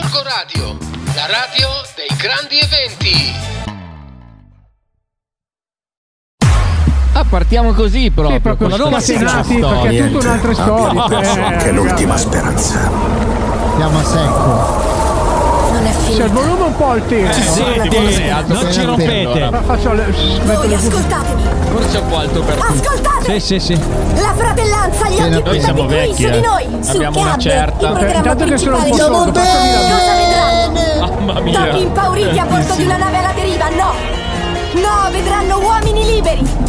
Gorgo Radio, la radio dei grandi eventi. Ah, partiamo così proprio. Sì, proprio con la scatenati, storia. perché è tutto un'altra storia. Abbiamo Eh, anche l'ultima speranza. Andiamo a secco. Non è C'è il finita. volume un po'. Senti, forse è alto Non ci te, rompete. allora. Faccio le, Voi ascoltatemi. Forse è un po' alto per te. Ascoltate! Sì, sì, sì. La fratellanza, gli Sì, occhi noi siamo vecchi, su eh. di noi. Abbiamo una certa. il programma Intanto che sono un po' sordo? Mamma mia. Topi impauriti a bordo di una nave alla deriva, no! No, vedranno uomini liberi!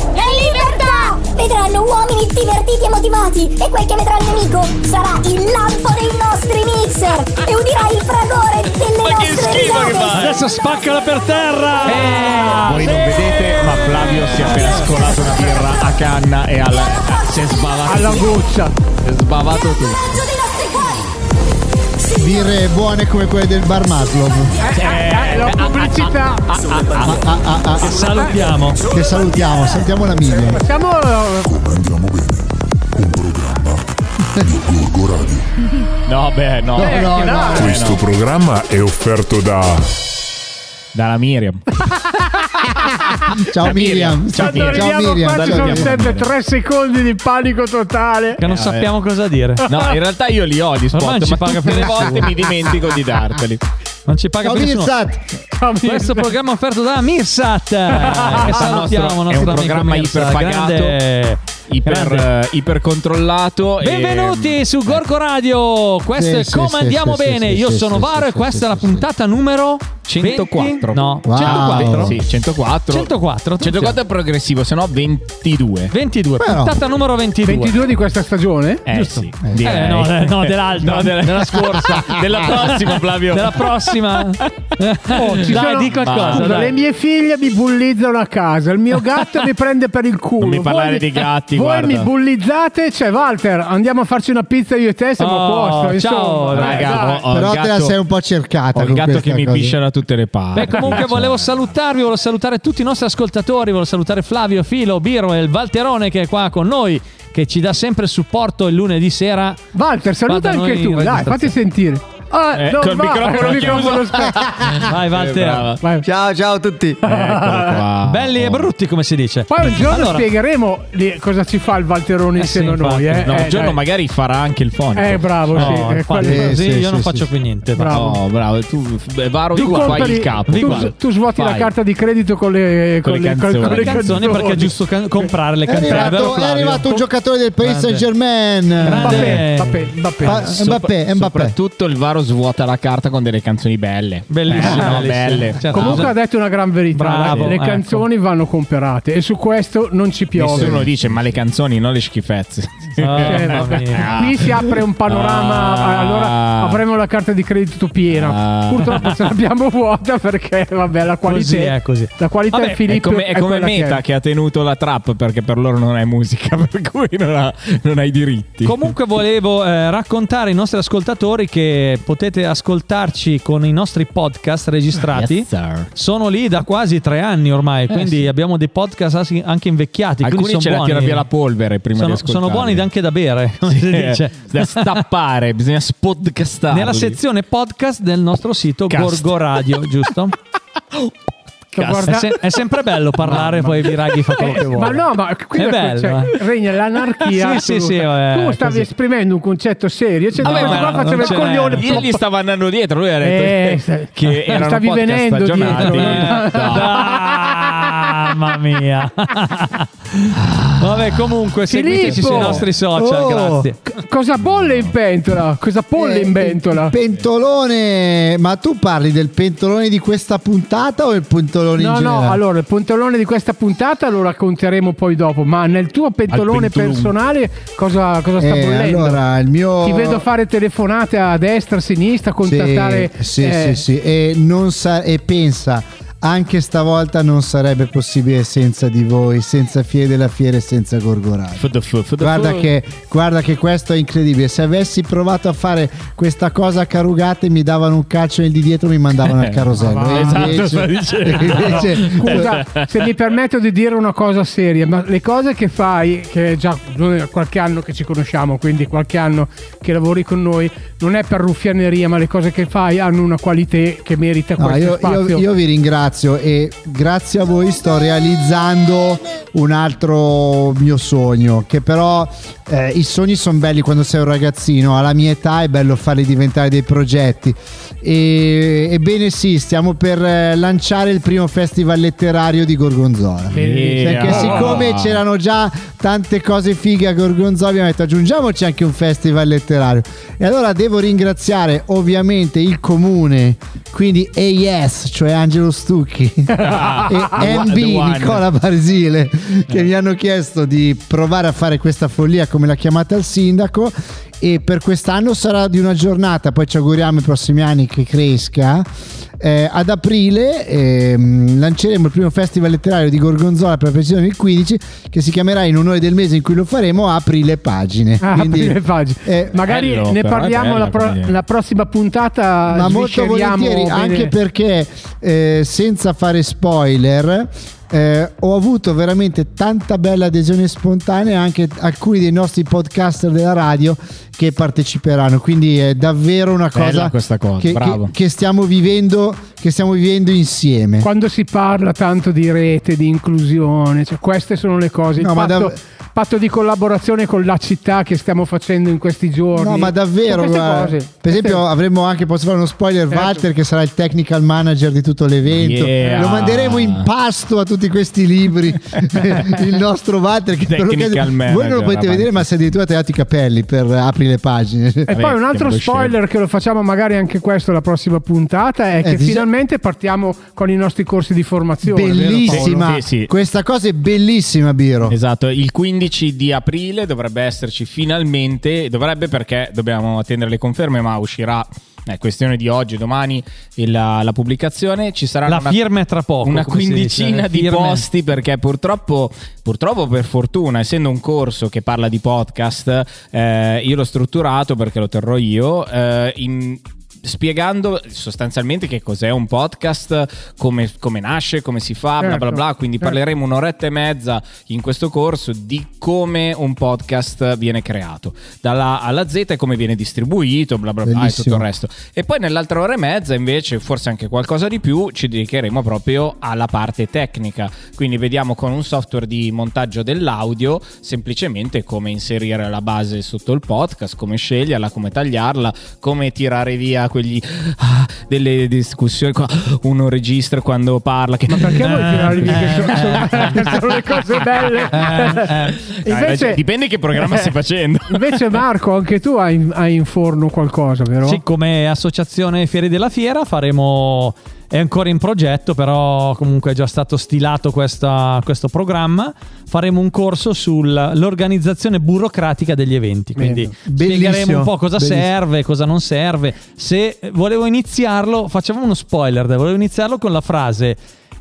Vedranno uomini divertiti e motivati! E quel che vedrà il nemico sarà il lampo dei nostri mixer! E udirà il fragore delle Ma nostre risate! Adesso spaccala per terra. Voi non vedete, ma Flavio si è appena scolato una birra a canna e al, si è sbavato alla goccia. Si è sbavato tutto. Birre buone come quelle del bar Maslov. Eh, la pubblicità. Ah, ah, ah, Salutiamo. che salutiamo, salutiamo la Miriam. Facciamo Come andiamo bene? Un programma di Gorgo Radio. No, beh, no. Eh, no, che no. dai. Questo programma è offerto da Dalla Miriam. Ciao Miriam. Ciao, Miriam. arriviamo Miriam. qua ci Ciao, sono sempre tre secondi di panico totale. Che non sappiamo cosa dire. No, in realtà io li ho di Ormai spot, ci ma tutte le volte mi dimentico di darteli. Non ci paga più nessuno. Mirzat. Questo programma è offerto da Mirsat. che salutiamo, È un nostro amico programma Mirsat. iperpagato, Grande. Iper, eh, ipercontrollato. e- Benvenuti su Gorgo Radio. Questo Sì, è sì, Come sì, andiamo sì, bene. sì, Io sì, sono sì, Varo sì, e questa sì, è la sì, puntata numero 104. 20? No, Wow. 104. Sì, 104. 104. 104 è progressivo, se no 22. 22, Però- puntata numero 22. 22 di questa stagione? Eh Giusto. sì, Eh, direi. no, eh, no, dell'altra, No, della- della scorsa, Della prossima, Flavio. della prossima. Oh, ci dai, sono- di qualcosa. Scusa, dai. le mie figlie mi bullizzano a casa, il mio gatto mi prende per il culo. Non mi parlare Voi- di gatti, Voi guarda. mi bullizzate, cioè Walter, andiamo a farci una pizza io e te, siamo Oh, a posto. ciao, raga, Eh, dai. ho- ho Però il te la gatto- sei un po' cercata. Ho il gatto che mi cosa. piscia da tutte le parti. Beh, comunque volevo salutarvi, volevo salutare tutti i nostri ascoltatori, volevo salutare Flavio, Filo, Biro e il Valterone che è qua con noi, che ci dà sempre supporto il lunedì sera. Walter, saluta anche tu, dai, fatti sentire. Ah, Eh, non col va, microfono col microfono chiuso. spento. Vai Eh, Valter. brava. Vai. Ciao, ciao a tutti. Belli e brutti come si dice. Poi un giorno Allora, spiegheremo cosa ci fa il Valterone Eh insieme sì, a noi. Eh, No, Eh, un giorno dai. magari farà anche il fonico. Eh, bravo, no, sì. eh, quello- Eh, sì, io non sì, faccio sì. più niente. Bravo. No, bravo. Tu, Varo, Tu, tu fai il capo. Tu, tu svuoti la Vai. carta di credito con le, Con le con canzoni. con Le canzoni perché è giusto can- comprare le È canzoni. vero, arrivato, è arrivato un giocatore del Paris. Saint Germain. Mbappé, Mbappé, Mbappé. Soprattutto il Varo svuota la carta con delle canzoni belle. Bellissime, Eh, no, belle. Certo. Comunque ha detto una gran verità. Bravo, le ecco. canzoni vanno comprate e su questo non ci piove. Nessuno dice, ma le canzoni, non le schifezze. Mia. Qui si apre un panorama, Ah. allora avremo la carta di credito piena. Ah. Purtroppo ce l'abbiamo vuota perché vabbè, la qualità Così è, così. La qualità Vabbè, è È Filippo come, è come che Meta è. che, ha tenuto la trap perché per loro non è musica, per cui non ha, non ha i diritti. Comunque volevo eh, raccontare ai nostri ascoltatori che potete ascoltarci con i nostri podcast registrati. Yes. Sono lì da quasi tre anni ormai, quindi sì. abbiamo dei podcast anche invecchiati. Alcuni ce sono la tira buoni. via la polvere prima sono, di ascoltarli. sono buoni anche da bere, si Eh, da stappare, bisogna spodcastarli. Nella sezione podcast del nostro sito Cast. Gorgo Radio, giusto? È, guarda- se- è sempre bello parlare, poi Viraghi fa quello che Eh, vuole. ma no, ma qui È da- bello, cioè, eh. regna l'anarchia. Sì, sì, sì, eh, tu stavi così. esprimendo un concetto serio. Cioè, Vabbè, ma qua faceva il coglione. Io gli stavo andando dietro, lui ha detto Eh, che, stai- che erano stavi podcast venendo stagionati. dietro. Eh, Mamma mia. Vabbè, comunque seguiteci sui nostri social, Oh. grazie. C- Cosa bolle in pentola? Cosa bolle Eh, in pentola? il Pentolone. Ma tu parli del pentolone di questa puntata o il pentolone in No, generale? no, allora il pentolone di questa puntata lo racconteremo poi dopo, ma nel tuo pentolone personale cosa, cosa sta Eh, bollendo? allora, il mio Ti vedo fare telefonate a destra, a sinistra, Sì, contattare... sì, eh, sì, sì, E, non sa- e pensa anche stavolta non sarebbe possibile senza di voi, senza Fiere della Fiera e senza FDF. Guarda che, guarda che questo è incredibile. Se avessi provato a fare questa cosa a carugate, mi davano un calcio nel di dietro, mi mandavano al carosello. ma E va. Esatto, dicendo. invece- Scusa, se mi permetto di dire una cosa seria, ma le cose che fai, che è già qualche anno che ci conosciamo, quindi qualche anno che lavori con noi, non è per ruffianeria, ma le cose che fai hanno una qualità che merita No, questo io, io- io vi ringrazio e grazie a voi sto realizzando un altro mio sogno che però eh, i sogni sono belli quando sei un ragazzino alla mia età è bello farli diventare dei progetti e, ebbene sì stiamo per eh, lanciare il primo festival letterario di Gorgonzola. Bellissimo. perché siccome c'erano già tante cose fighe a Gorgonzola abbiamo detto aggiungiamoci anche un festival letterario. E allora devo ringraziare ovviamente il comune quindi AES cioè Angelo Stucchi e MB. Nicola Barsile che mi hanno chiesto di provare a fare questa follia come l'ha chiamata il sindaco e per quest'anno sarà di una giornata poi ci auguriamo i prossimi anni che cresca eh, ad aprile ehm, lanceremo il primo festival letterario di Gorgonzola per la precisione il 15 che si chiamerà in onore del mese in cui lo faremo Aprile Pagine Ah, Quindi, aprire pagine. eh, Magari bello, ne parliamo bella la, pro- la prossima puntata. ma molto volentieri bene- anche perché eh, senza fare spoiler eh, ho avuto veramente tanta bella adesione spontanea anche alcuni dei nostri podcaster della radio che parteciperanno quindi è davvero una cosa, questa cosa, che, bravo. che- che stiamo vivendo che stiamo vivendo insieme Quando si parla tanto di rete, di inclusione, cioè queste sono le cose. Il No, ma patto, dav- patto di collaborazione con la città che stiamo facendo in questi giorni. No, ma davvero, Queste guarda. cose. per esempio, Queste- avremmo anche, posso fare uno spoiler, Certo. Walter che sarà il technical manager di tutto l'evento. Yeah. Lo manderemo in pasto a tutti questi libri. il nostro Walter, che Technical che- voi non lo manager, potete avanti. vedere, ma si è addirittura tagliato i capelli per apri le pagine. E Vabbè, poi un altro spoiler che lo facciamo magari anche questo la prossima puntata è che dice- finalmente partiamo con i nostri corsi di formazione. Bellissima, Sì, sì. questa cosa è bellissima, Biro. Esatto, il 15 di aprile dovrebbe esserci finalmente, dovrebbe perché dobbiamo attendere le conferme, ma uscirà, è questione di oggi, domani, la, la pubblicazione. Ci sarà La una, firma tra poco. una quindicina dice, di firme. posti perché purtroppo, purtroppo per fortuna, essendo un corso che parla di podcast, eh, io l'ho strutturato perché lo terrò io. eh, in- spiegando sostanzialmente che cos'è un podcast, come, come nasce, come si fa, bla bla Certo, bla. Quindi certo. parleremo un'oretta e mezza in questo corso di come un podcast viene creato, dalla A alla Z e come viene distribuito, bla bla bla e tutto il resto. E poi nell'altra ora e mezza, invece, forse anche qualcosa di più, ci dedicheremo proprio alla parte tecnica. Quindi vediamo con un software di montaggio dell'audio semplicemente come inserire la base sotto il podcast, come sceglierla, come tagliarla, come tirare via quegli ah, delle discussioni. qua. Uno registra quando parla. Che, Ma perché vuoi Ah, tirare via? Che sono, eh, sono- sono le cose belle. eh, Invece- dipende che programma stai facendo. Invece Marco, anche tu hai, hai in forno qualcosa, vero? Sì, come associazione Fieri della Fiera faremo. È ancora in progetto, però comunque è già stato stilato questa- questo programma. Faremo un corso sull'organizzazione burocratica degli eventi. Quindi Bene. spiegheremo Bellissimo, un po' cosa bellissimo. serve, cosa non serve. Se volevo iniziarlo, facciamo uno spoiler. Volevo iniziarlo con la frase.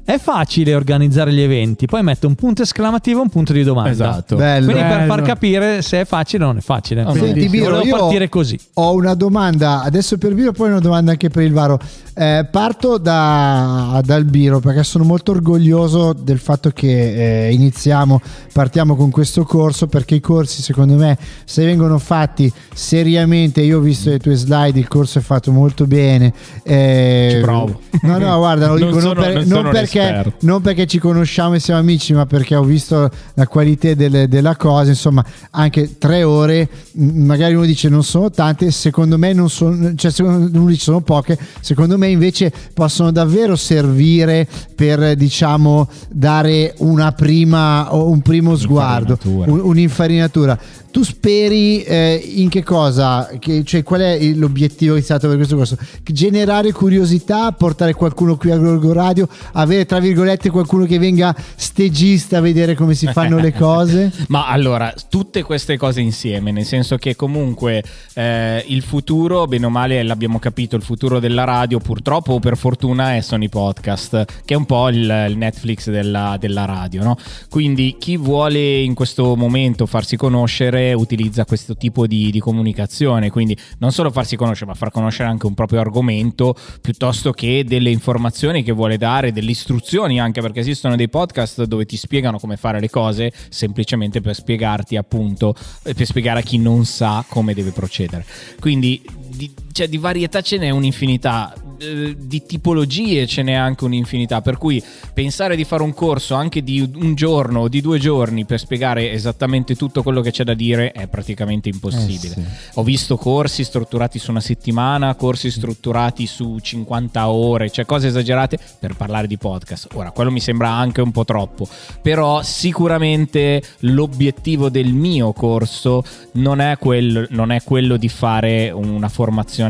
È facile organizzare gli eventi, poi metto un punto esclamativo e un punto di domanda. Esatto. Bello. Quindi per far capire se è facile o non è facile. Ah, Senti, Biro, volevo io partire così. Ho una domanda, adesso per Biro, poi una domanda anche per il Varo. Eh, parto da, dal Biro perché sono molto orgoglioso del fatto che eh, iniziamo, partiamo con questo corso perché i corsi secondo me se vengono fatti seriamente, io ho visto le tue slide, il corso è fatto molto bene. eh, Ci provo. No, no, guarda, lo Non dico non, sono- per- non non un perché, non perché ci conosciamo e siamo amici, ma perché ho visto la qualità delle- della cosa. Insomma, anche tre ore, magari uno dice non sono tante, secondo me non sono, cioè secondo uno dice sono poche, secondo me invece possono davvero servire per diciamo dare una prima o un primo sguardo, Un'infarinatura. Tu speri eh, in che cosa? Che- cioè, qual è l'obiettivo che è stato per questo corso? Generare curiosità, portare qualcuno qui a Gorgo Radio, avere tra virgolette qualcuno che venga stagista a vedere come si fanno le cose? Ma allora, tutte queste cose insieme, nel senso che comunque eh, il futuro, bene o male, l'abbiamo capito, il futuro della radio purtroppo o per fortuna è Sony Podcast, che è un po' il, il Netflix della, della radio, no? Quindi chi vuole in questo momento farsi conoscere utilizza questo tipo di, di comunicazione, quindi non solo farsi conoscere, ma far conoscere anche un proprio argomento piuttosto che delle informazioni che vuole dare, delle istruzioni anche perché esistono dei podcast dove ti spiegano come fare le cose semplicemente per spiegarti appunto, eh, per spiegare a chi non sa come deve procedere. Quindi di, cioè, di varietà ce n'è un'infinità. eh, Di tipologie ce n'è anche un'infinità, per cui pensare di fare un corso anche di un giorno o di due giorni per spiegare esattamente tutto quello che c'è da dire è praticamente impossibile. Eh sì. Ho visto corsi strutturati su una settimana, corsi strutturati su 50 ore, cioè cose esagerate per parlare di podcast. Ora, quello mi sembra anche un po' troppo, però sicuramente l'obiettivo del mio corso non è, quel- non è quello di fare una formazione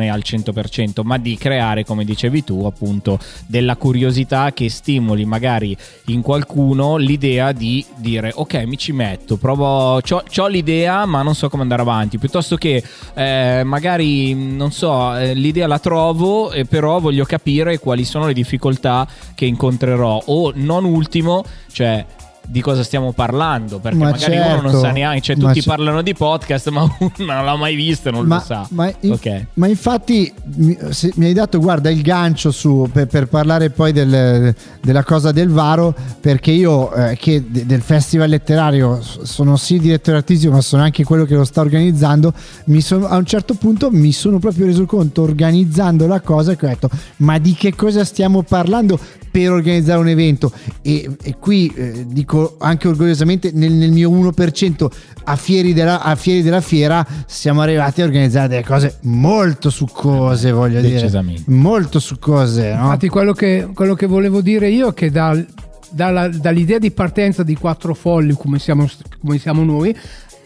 al 100%, ma di creare, come dicevi tu, appunto, della curiosità che stimoli magari in qualcuno l'idea di dire ok, mi ci metto, provo, ho l'idea, ma non so come andare avanti, piuttosto che eh, magari, non so, eh, l'idea la trovo, eh, però voglio capire quali sono le difficoltà che incontrerò. O non ultimo, cioè di cosa stiamo parlando, perché Ma magari uno non certo, sa neanche, cioè tutti c- parlano di podcast, ma uno non l'ha mai visto e non ma, lo sa. ma in- ok. ma infatti mi, se- mi hai dato, guarda, il gancio su, per, per parlare poi del- della cosa del Varo, perché io eh, che de- del festival letterario sono sì direttore artistico, ma sono anche quello che lo sta organizzando, mi sono- a un certo punto mi sono proprio reso conto organizzando la cosa che ho detto, ma di che cosa stiamo parlando? Per organizzare un evento. E, e qui eh, dico anche orgogliosamente nel, nel mio 1% a fieri, della, a fieri della fiera siamo arrivati a organizzare delle cose molto succose voglio dire. Molto succose no? Infatti, quello che, quello che volevo dire io è che dal- dalla- dall'idea di partenza di quattro folli, come siamo, come siamo noi,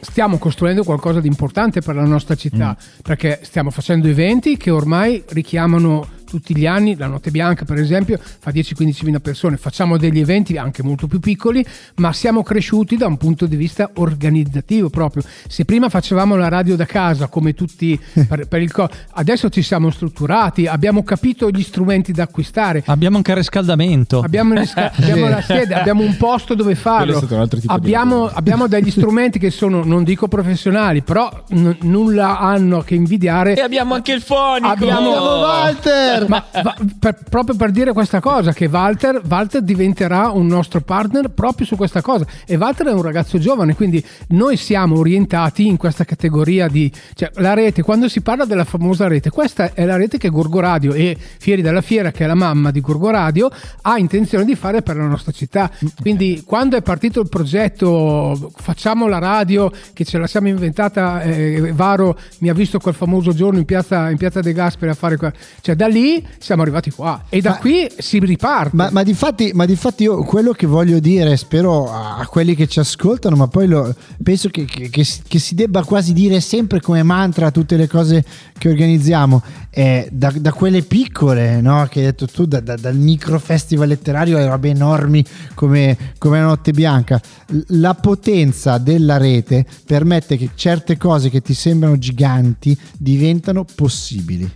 stiamo costruendo qualcosa di importante per la nostra città, perché stiamo facendo eventi che ormai richiamano tutti gli anni, la Notte Bianca per esempio fa 10-15 mila persone, facciamo degli eventi anche molto più piccoli, ma siamo cresciuti da un punto di vista organizzativo proprio. Se prima facevamo la radio da casa come tutti per, per il co- adesso ci siamo strutturati, abbiamo capito gli strumenti da acquistare, Abbiamo anche il riscaldamento. Abbiamo, le sca- abbiamo la sede, abbiamo un posto dove farlo. stato un altro tipo di Abbiamo, abbiamo degli strumenti che sono, non dico professionali, però n- nulla hanno che invidiare. E abbiamo anche il fonico. Abbiamo- Walter Ma va- per- proprio per dire questa cosa, che Walter, Walter diventerà un nostro partner proprio su questa cosa. E Walter è un ragazzo giovane, quindi noi siamo orientati in questa categoria di. Cioè, la rete, quando si parla della famosa rete, questa è la rete che Gorgo Radio e Fieri della Fiera, che è la mamma di Gorgo Radio, ha intenzione di fare per la nostra città. Quindi, quando è partito il progetto Facciamo la radio, che ce la siamo inventata, eh, Varo mi ha visto quel famoso giorno in piazza, in piazza De Gasperi a fare. Cioè, da lì siamo arrivati qua e da Ma- qui si riparte. Ma, ma, difatti, ma difatti io quello che voglio dire, spero a, quelli che ci ascoltano, ma poi lo- penso che, che- che si- che si debba quasi dire sempre come mantra tutte le cose che organizziamo, è da, da quelle piccole, no? che hai detto tu, da- da- dal micro festival letterario a robe enormi come, come la Notte Bianca, la potenza della rete permette che certe cose che ti sembrano giganti diventano possibili.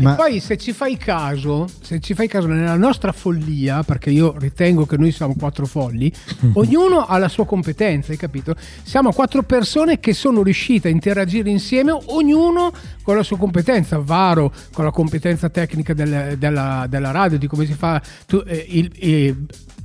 Ma, Poi se ci fai caso, se ci fai caso nella nostra follia, perché io ritengo che noi siamo quattro folli, ognuno ha la sua competenza, hai capito? Siamo quattro persone che sono riuscite a interagire insieme, ognuno con la sua competenza. Varo con la competenza tecnica del- della, della radio, di come si fa tu- eh, il- eh,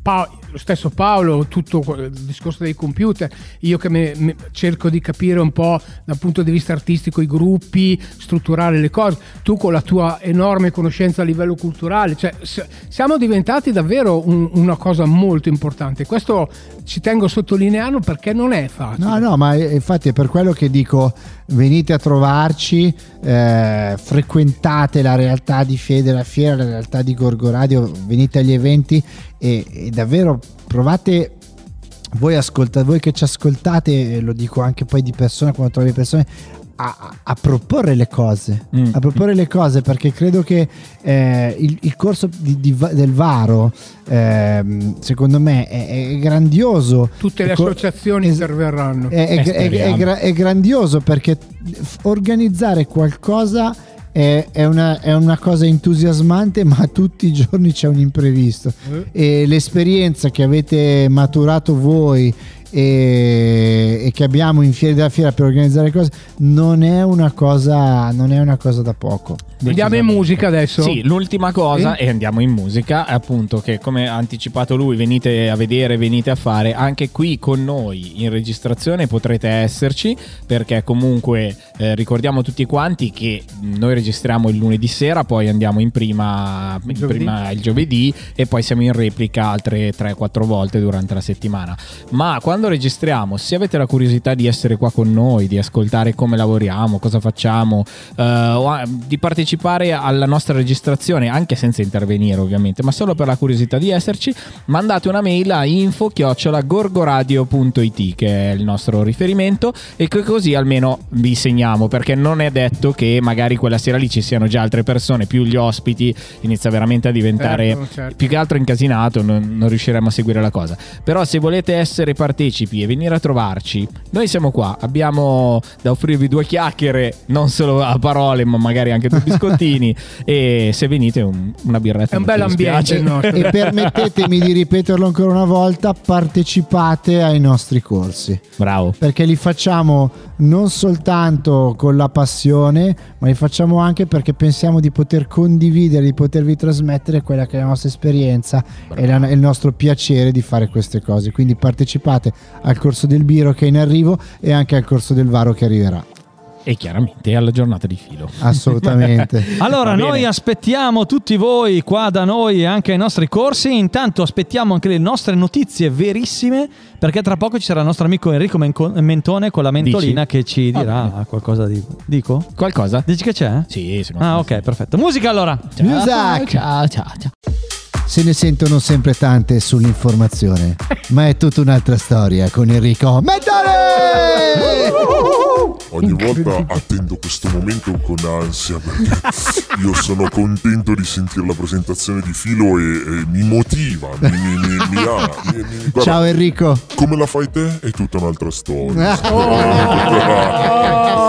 Pa- lo stesso Paolo, tutto il discorso dei computer, io che me- me- cerco di capire un po' dal punto di vista artistico i gruppi, strutturare le cose, tu con la tua enorme conoscenza a livello culturale, cioè s- siamo diventati davvero un- una cosa molto importante. Questo ci tengo a sottolinearlo perché non è facile. No, no, ma infatti è per quello che dico venite a trovarci, eh, frequentate la realtà di Fede, la fiera, la realtà di Gorgo Radio, venite agli eventi e, e davvero provate voi, ascolta, voi che ci ascoltate, lo dico anche poi di persona quando trovi persone, a, a- proporre le cose, Mm. a proporre le cose perché credo che eh, il, il corso di- di del Varo, ehm, secondo me, è, è grandioso. Tutte le associazioni es- interverranno. è, è- Eh, è- speriamo. è gra- è grandioso perché organizzare qualcosa è, è una, è una cosa entusiasmante, ma tutti i giorni c'è un imprevisto. E l'esperienza che avete maturato voi e, e che abbiamo in Fiera della Fiera per organizzare cose non è una cosa, non è una cosa da poco. Andiamo in musica adesso? Sì, l'ultima cosa, Sì? e andiamo in musica, è appunto che come ha anticipato lui, venite a vedere, venite a fare, anche qui con noi in registrazione potrete esserci, perché comunque eh, ricordiamo tutti quanti che noi registriamo il lunedì sera, poi andiamo in prima, in Giovedì. prima il giovedì e poi siamo in replica altre 3-4 volte durante la settimana. Ma quando registriamo, se avete la curiosità di essere qua con noi, di ascoltare come lavoriamo, cosa facciamo, eh, di partecipare alla nostra registrazione, anche senza intervenire ovviamente, ma solo per la curiosità di esserci, mandate una mail a info-gorgoradio.it che è il nostro riferimento e così almeno vi segniamo, perché non è detto che magari quella sera lì ci siano già altre persone, più gli ospiti, inizia veramente a diventare Certo, certo. più che altro incasinato, non, non riusciremo a seguire la cosa. Però se volete essere partecipi e venire a trovarci, noi siamo qua, abbiamo da offrirvi due chiacchiere, non solo a parole, ma magari anche due biscottini e se venite un- una birretta. È un bel ambiente. E permettetemi di ripeterlo ancora una volta, partecipate ai nostri corsi. Bravo. perché li facciamo non soltanto con la passione, ma li facciamo anche perché pensiamo di poter condividere, di potervi trasmettere quella che è la nostra esperienza e la- e il nostro piacere di fare queste cose. Quindi partecipate al corso del Biro che è in arrivo e anche al corso del Varo che arriverà. E chiaramente alla giornata di filo. Assolutamente. Allora, noi aspettiamo tutti voi qua da noi e anche ai nostri corsi. Intanto aspettiamo anche le nostre notizie verissime, perché tra poco ci sarà il nostro amico Enrico Menco- Mentone con la mentolina che ci dirà qualcosa di... Dico? Qualcosa? Dici che c'è? Sì, secondo Ah, me ok, sì. perfetto. Musica allora. Ciao, Music. ciao, ciao, ciao. Se ne sentono sempre tante sull'informazione, ma è tutta un'altra storia con Enrico Mentale! Ogni volta attendo questo momento con ansia perché io sono contento di sentire la presentazione di Filo e, e mi motiva, mi, mi, mi, mi ha. mi- mi- guarda, Ciao Enrico. Come la fai te è tutta un'altra storia.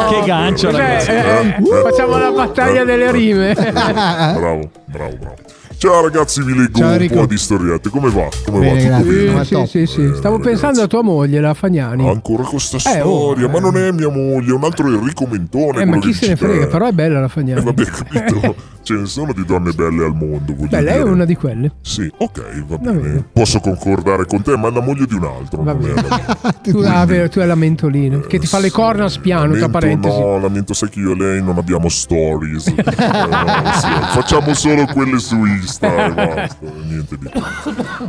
Che gancio, Cioè, ragazzi. eh, eh, facciamo la battaglia delle rime. bravo, bravo, bravo. Ciao ragazzi, vi leggo Ciao, un Enrico. po' di storiette. Come va? Come Bene, va? Tutto grazie. bene? Ma Sì, sì, sì. Stavo Eh, pensando ragazzi. a tua moglie, la Fagnani. Ancora questa Eh, oh, storia, eh. ma non è mia moglie, è un altro Enrico Mentone. Eh, ma quello chi che se ne dici frega, te. però è bella la Eh, Fagnani. vabbè, capito. Ce ne sono di donne belle al mondo. voglio Beh, lei è dire. una di quelle. Sì, ok, va bene. bene. Posso concordare con te, ma è la moglie di un altro. Va non è bene. la mia. Tu, ah, vero, tu hai la mentolina che ti fa le corna a spiano, tra Lamento, parentesi. No, lamento, sai che io e lei non abbiamo stories. Eh, no, sì, facciamo solo quelle su Insta e basta. Niente di più.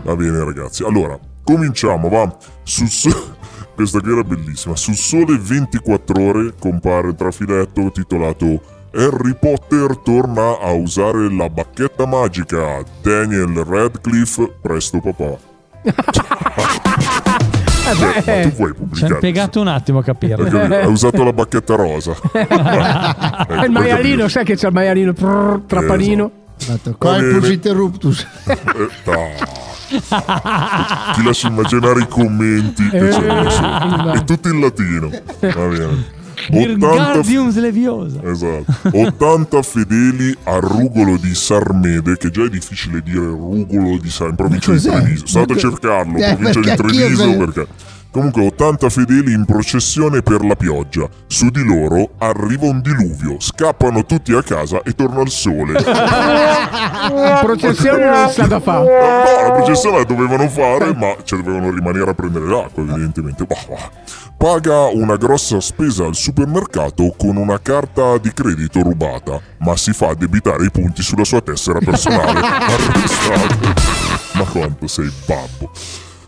Va bene, ragazzi. Allora, cominciamo, va. Sul so- Questa qui era bellissima. Sul sole 24 ore compare un trafiletto titolato Harry Potter torna a usare la bacchetta magica. Daniel Radcliffe, presto papà. Eh, Cioè, ma beh, tu puoi Ci ha pubblicare. impiegato un attimo a capirlo. Perché ha usato la bacchetta rosa. eh, il maialino, sai che c'è il maialino prrr, trapanino. Esatto. Qua Va il interruptus. Eh. Ti lascio immaginare i commenti che Eh, su. va. È tutto in latino. Va bene. 80, Virgardium Leviosa. esatto. 80 fedeli a Rugolo di Sarmede, che già è difficile dire Rugolo di Sarmede, in provincia di? Treviso. State a cercarlo, Eh, provincia di Treviso, perché... Comunque 80 fedeli in processione per la pioggia. Su di loro arriva un diluvio, scappano tutti a casa e torna il sole. Processione non sa da fare. No, la processione la dovevano fare, ma ci dovevano rimanere a prendere l'acqua, evidentemente. Paga una grossa spesa al supermercato con una carta di credito rubata, ma si fa debitare i punti sulla sua tessera personale. Ma quanto sei babbo.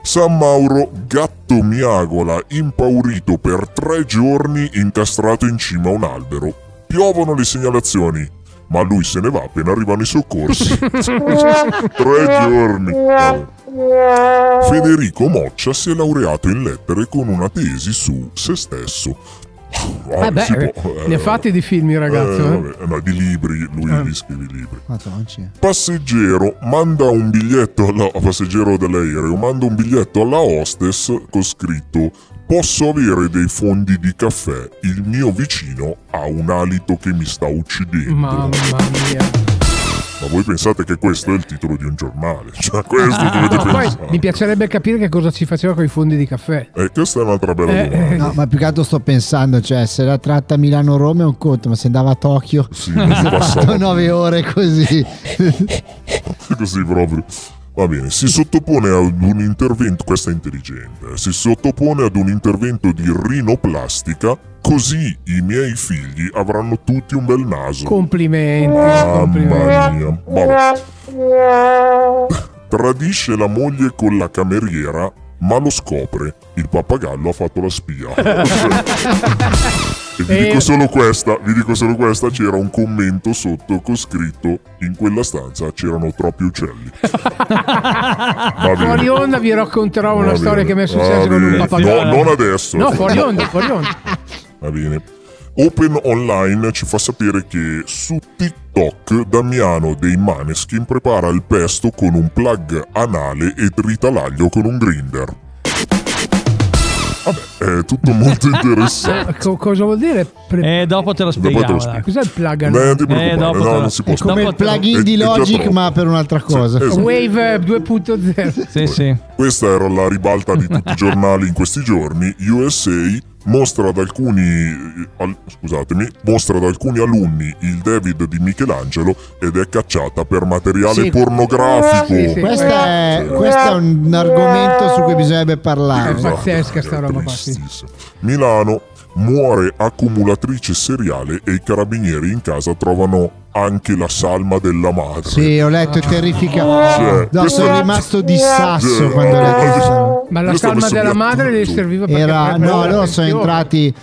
San Mauro, gatto miagola, impaurito per tre giorni incastrato in cima a un albero. Piovono le segnalazioni, ma lui se ne va appena arrivano i soccorsi. tre giorni. Federico Moccia si è laureato in lettere con una tesi su se stesso. Ah, Eh beh, si eh, può, eh, ne ha fatti di film il ragazzo. eh, no, di libri, lui Eh. scrive i libri. Madonna. Passeggero manda un biglietto alla passeggero dell'aereo, manda un biglietto alla hostess con scritto Posso avere dei fondi di caffè? Il mio vicino ha un alito che mi sta uccidendo. Mamma mia. Ma voi pensate che questo è il titolo di un giornale? Cioè, questo dovete No, poi pensare. mi piacerebbe capire che cosa ci faceva con i fondi di caffè. Eh, questa è un'altra bella Eh, domanda. No, ma più che altro sto pensando, cioè, se la tratta Milano-Roma è un conto, ma se andava a Tokyo, Sì, si fatto passava nove ore così. così proprio. Va bene, si sottopone ad un intervento, questa è intelligente, si sottopone ad un intervento di rinoplastica, così i miei figli avranno tutti un bel naso. Complimenti. Mamma complimenti. mia. Vabbè. Tradisce la moglie con la cameriera, ma lo scopre. Il pappagallo ha fatto la spia. e vi E- dico solo questa, vi dico solo questa, c'era un commento sotto con scritto in quella stanza c'erano troppi uccelli. Fuori onda vi racconterò una storia che mi è successa con un bene. pappagallo. No, non adesso. No, fuori onda, fuori onda. Va bene. Open Online ci fa sapere che su TikTok Damiano dei Maneskin prepara il pesto con un plug anale e tritalaglio con un grinder. Vabbè, è tutto molto interessante. Co- cosa vuol dire? Pre- E dopo te lo Dopo te lo spiego. Cos'è il plug? Eh, ti preoccupare, Eh, dopo no, te- non si può È come Dopo il lo- plugin è- di Logic, ma per un'altra cosa. esatto. Wave 2.0. Sì, sì. Questa era la ribalta di tutti i giornali in questi giorni. USA mostra ad alcuni eh, al- scusatemi, mostra ad alcuni alunni il David di Michelangelo ed è cacciata per materiale Sì. pornografico. Sì, sì. Questo è, Sì. questo è un argomento su cui bisognerebbe parlare. È pazzesca sta roba qua. Milano muore accumulatrice seriale e i carabinieri in casa trovano anche la salma della madre. Sì, ho letto, è terrificante. Cioè, No, sono rimasto di sasso Cioè, quando ho letto eh, questo. Ma la salma della madre le tutto. serviva per Era, no, loro sono entrati.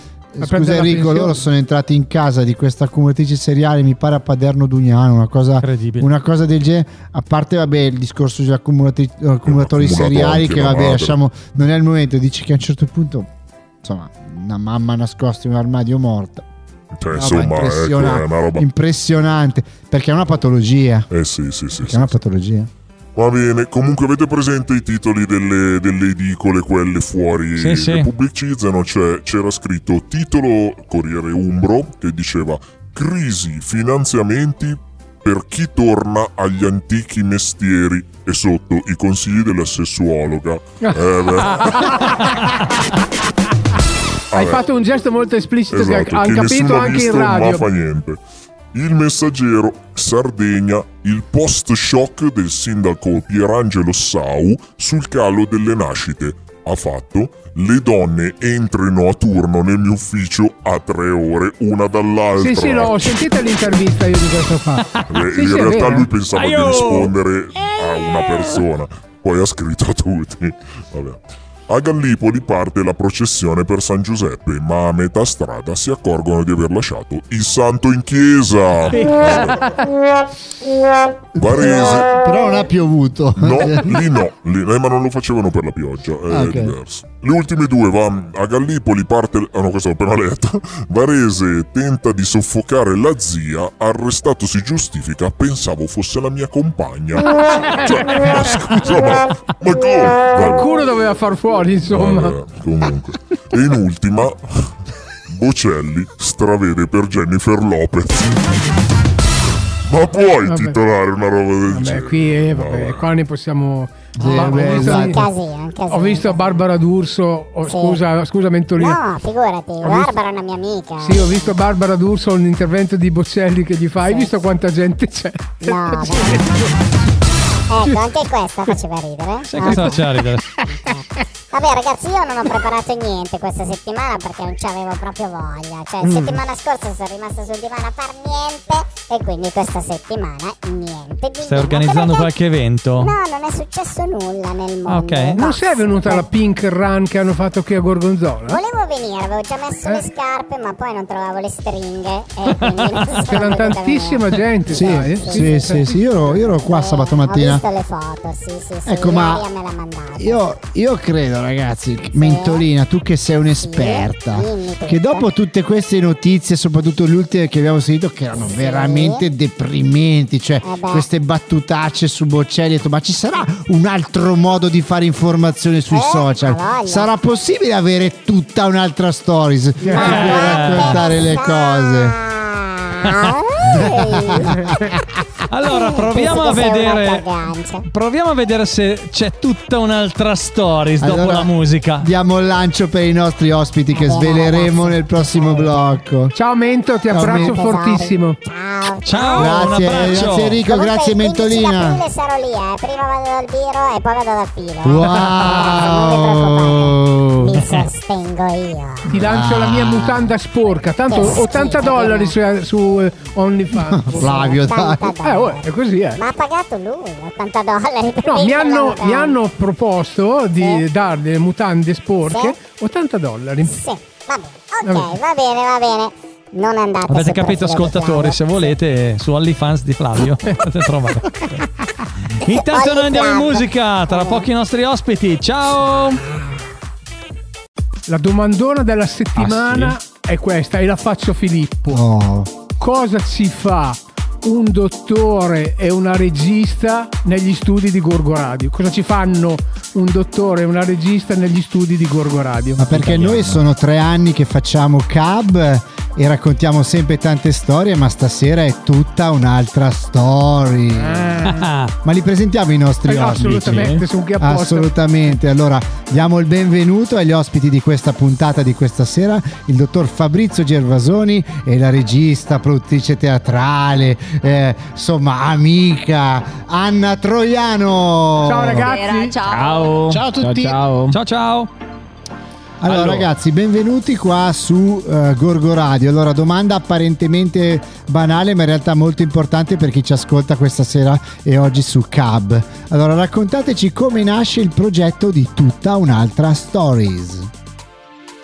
Scusa Enrico, loro sono entrati in casa di questa accumulatrice seriale, mi pare a Paderno Dugnano, una cosa, Incredibile. una cosa del genere. A parte, vabbè, il discorso degli accumulatori accumulato seriali, che vabbè, lasciamo, non è il momento. Dici che a un certo punto, insomma, una mamma nascosta in un armadio morta. Cioè, insomma, ecco, è impressionante, una roba. impressionante, perché è una patologia. Eh sì, sì, sì. Perché sì, è una sì. patologia. Va bene, comunque avete presente i titoli delle, delle edicole, quelle fuori Sì, che sì. pubblicizzano? Cioè, c'era scritto titolo Corriere Umbro che diceva Crisi, finanziamenti per chi torna agli antichi mestieri e sotto i consigli della sessuologa. Eh, beh. Hai Vabbè. fatto un gesto molto esplicito Esatto, che ha che capito anche visto, in radio. Ma fa niente. Il messaggero, Sardegna, il post shock del sindaco Pierangelo Sau sul calo delle nascite. Ha fatto le donne entrino a turno nel mio ufficio a tre ore, una dall'altra. Sì, sì, no, ho sentito l'intervista io di questo qua. Eh, Sì, in sì, realtà lui pensava di Aiò! rispondere a una persona, poi ha scritto a tutti. Vabbè. A Gallipoli parte la processione per San Giuseppe, ma a metà strada si accorgono di aver lasciato il santo in chiesa. Varese. Però non ha piovuto. No, lì no, lì- eh, ma non lo facevano per la pioggia, è Ah, ok. diverso. Le ultime due, va a Gallipoli parte... Ah no, questo l'ho appena letto. Varese tenta di soffocare la zia, arrestato si giustifica, pensavo fosse la mia compagna. Cioè, ma scusa, ma, ma come? Qualcuno doveva far fuori, insomma. Vabbè, comunque. E in ultima, Bocelli stravede per Jennifer Lopez. Ma puoi Vabbè. titolare una roba del Vabbè, genere? qui eh, vabbè, Vabbè. qua ne possiamo. Sì, Ma- vabbè, ho, visto, esatto. Un casino, un casino. ho visto Barbara D'Urso. oh, Sì. Scusa, scusa Mentolino. No, figurati, visto- Barbara è una mia amica. Sì, ho visto Barbara D'Urso un intervento di Bocelli che gli fa. Hai Sì. visto quanta gente c'è? No, veramente. Ecco, anche questa faceva ridere. Sai No, cosa faceva ridere? Vabbè ragazzi io non ho preparato niente questa settimana perché non ci avevo proprio voglia Cioè Mm. settimana scorsa sono rimasta sul divano a far niente E quindi questa settimana niente di Stai niente, organizzando perché- qualche evento? No non è successo nulla nel mondo Ok. Non sei venuta la Pink Run che hanno fatto qui a Gorgonzola? Volevo venire, avevo già messo Eh. le scarpe, ma poi non trovavo le stringhe. E quindi non C'era tantissima venire. gente, Sì, sai. sì, sì, sì, io ero, io ero qua Eh, sabato mattina. Visto le foto, sì, sì, sì. Ecco, ma me l'ha mandata. Io, io credo, ragazzi, che- Mentolina, tu che sei un'esperta, tutto. che dopo tutte queste notizie, soprattutto le ultime che abbiamo sentito, che erano veramente deprimenti, cioè Eh queste battutacce su Bocelli, ho detto, ma ci sarà un altro modo di fare informazione sui Eh, social? Sarà possibile avere tutta un'altra stories Eh. per raccontare le cose? Ah, Allora, proviamo a vedere. Proviamo a vedere se c'è tutta un'altra stories dopo Allora, la musica. Diamo il lancio per i nostri ospiti che sveleremo nel prossimo blocco. Ciao Mento, ti abbraccio Mento. fortissimo. Ciao. Ciao, un Grazie, abbraccio. grazie Enrico, Comunque, grazie il 15 Mentolina. aprile sarò lì, eh. Prima vado dal biro e poi vado dal filo. Wow! Mi sostengo io. Ti lancio la mia mutanda sporca. Tanto Che 80 schifo, dollari su, su eh, OnlyFans. Flavio, dai. 80 Eh, oh, è così, eh. Ma ha pagato lui 80 dollari per No, mi hanno, mi hanno proposto di Sì. dare delle mutande sporche, Sì. 80 dollari. Sì, va bene. Ok, va bene, va bene. Non andate Avete capito, ascoltatori? Se volete, su OnlyFans di Flavio potete trovare. Intanto noi andiamo in musica. Tra pochi i nostri ospiti. Ciao! La domandona della settimana è questa e la faccio a Filippo. Oh. Cosa ci fa un dottore e una regista negli studi di Gorgo Radio? Cosa ci fanno un dottore e una regista negli studi di Gorgo Radio? Ma perché noi sono tre anni che facciamo cab e raccontiamo sempre tante storie, ma stasera è tutta un'altra story. Ah, Ma li presentiamo i nostri Eh, ospiti? assolutamente, sono qui apposta. Assolutamente. Allora, diamo il benvenuto agli ospiti di questa puntata di questa sera, il dottor Fabrizio Gervasoni e la regista, produttrice teatrale, eh, insomma, amica Anna Troiano. Ciao ragazzi. Ciao. Ciao a tutti. Ciao, ciao. ciao ciao! Allora, Allora. ragazzi, benvenuti qua su eh, Gorgo Radio. Allora, domanda apparentemente banale, ma in realtà molto importante per chi ci ascolta questa sera e oggi su Cab. Allora, raccontateci come nasce il progetto di tutta un'altra Stories.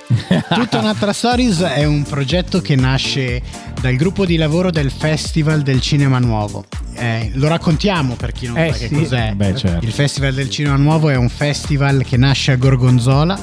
Tutta un'altra Stories è un progetto che nasce dal gruppo di lavoro del Festival del Cinema Nuovo. Eh, lo raccontiamo per chi non Eh, sa che sì. cos'è. Beh, certo. Il Festival del Cinema Nuovo è un festival che nasce a Gorgonzola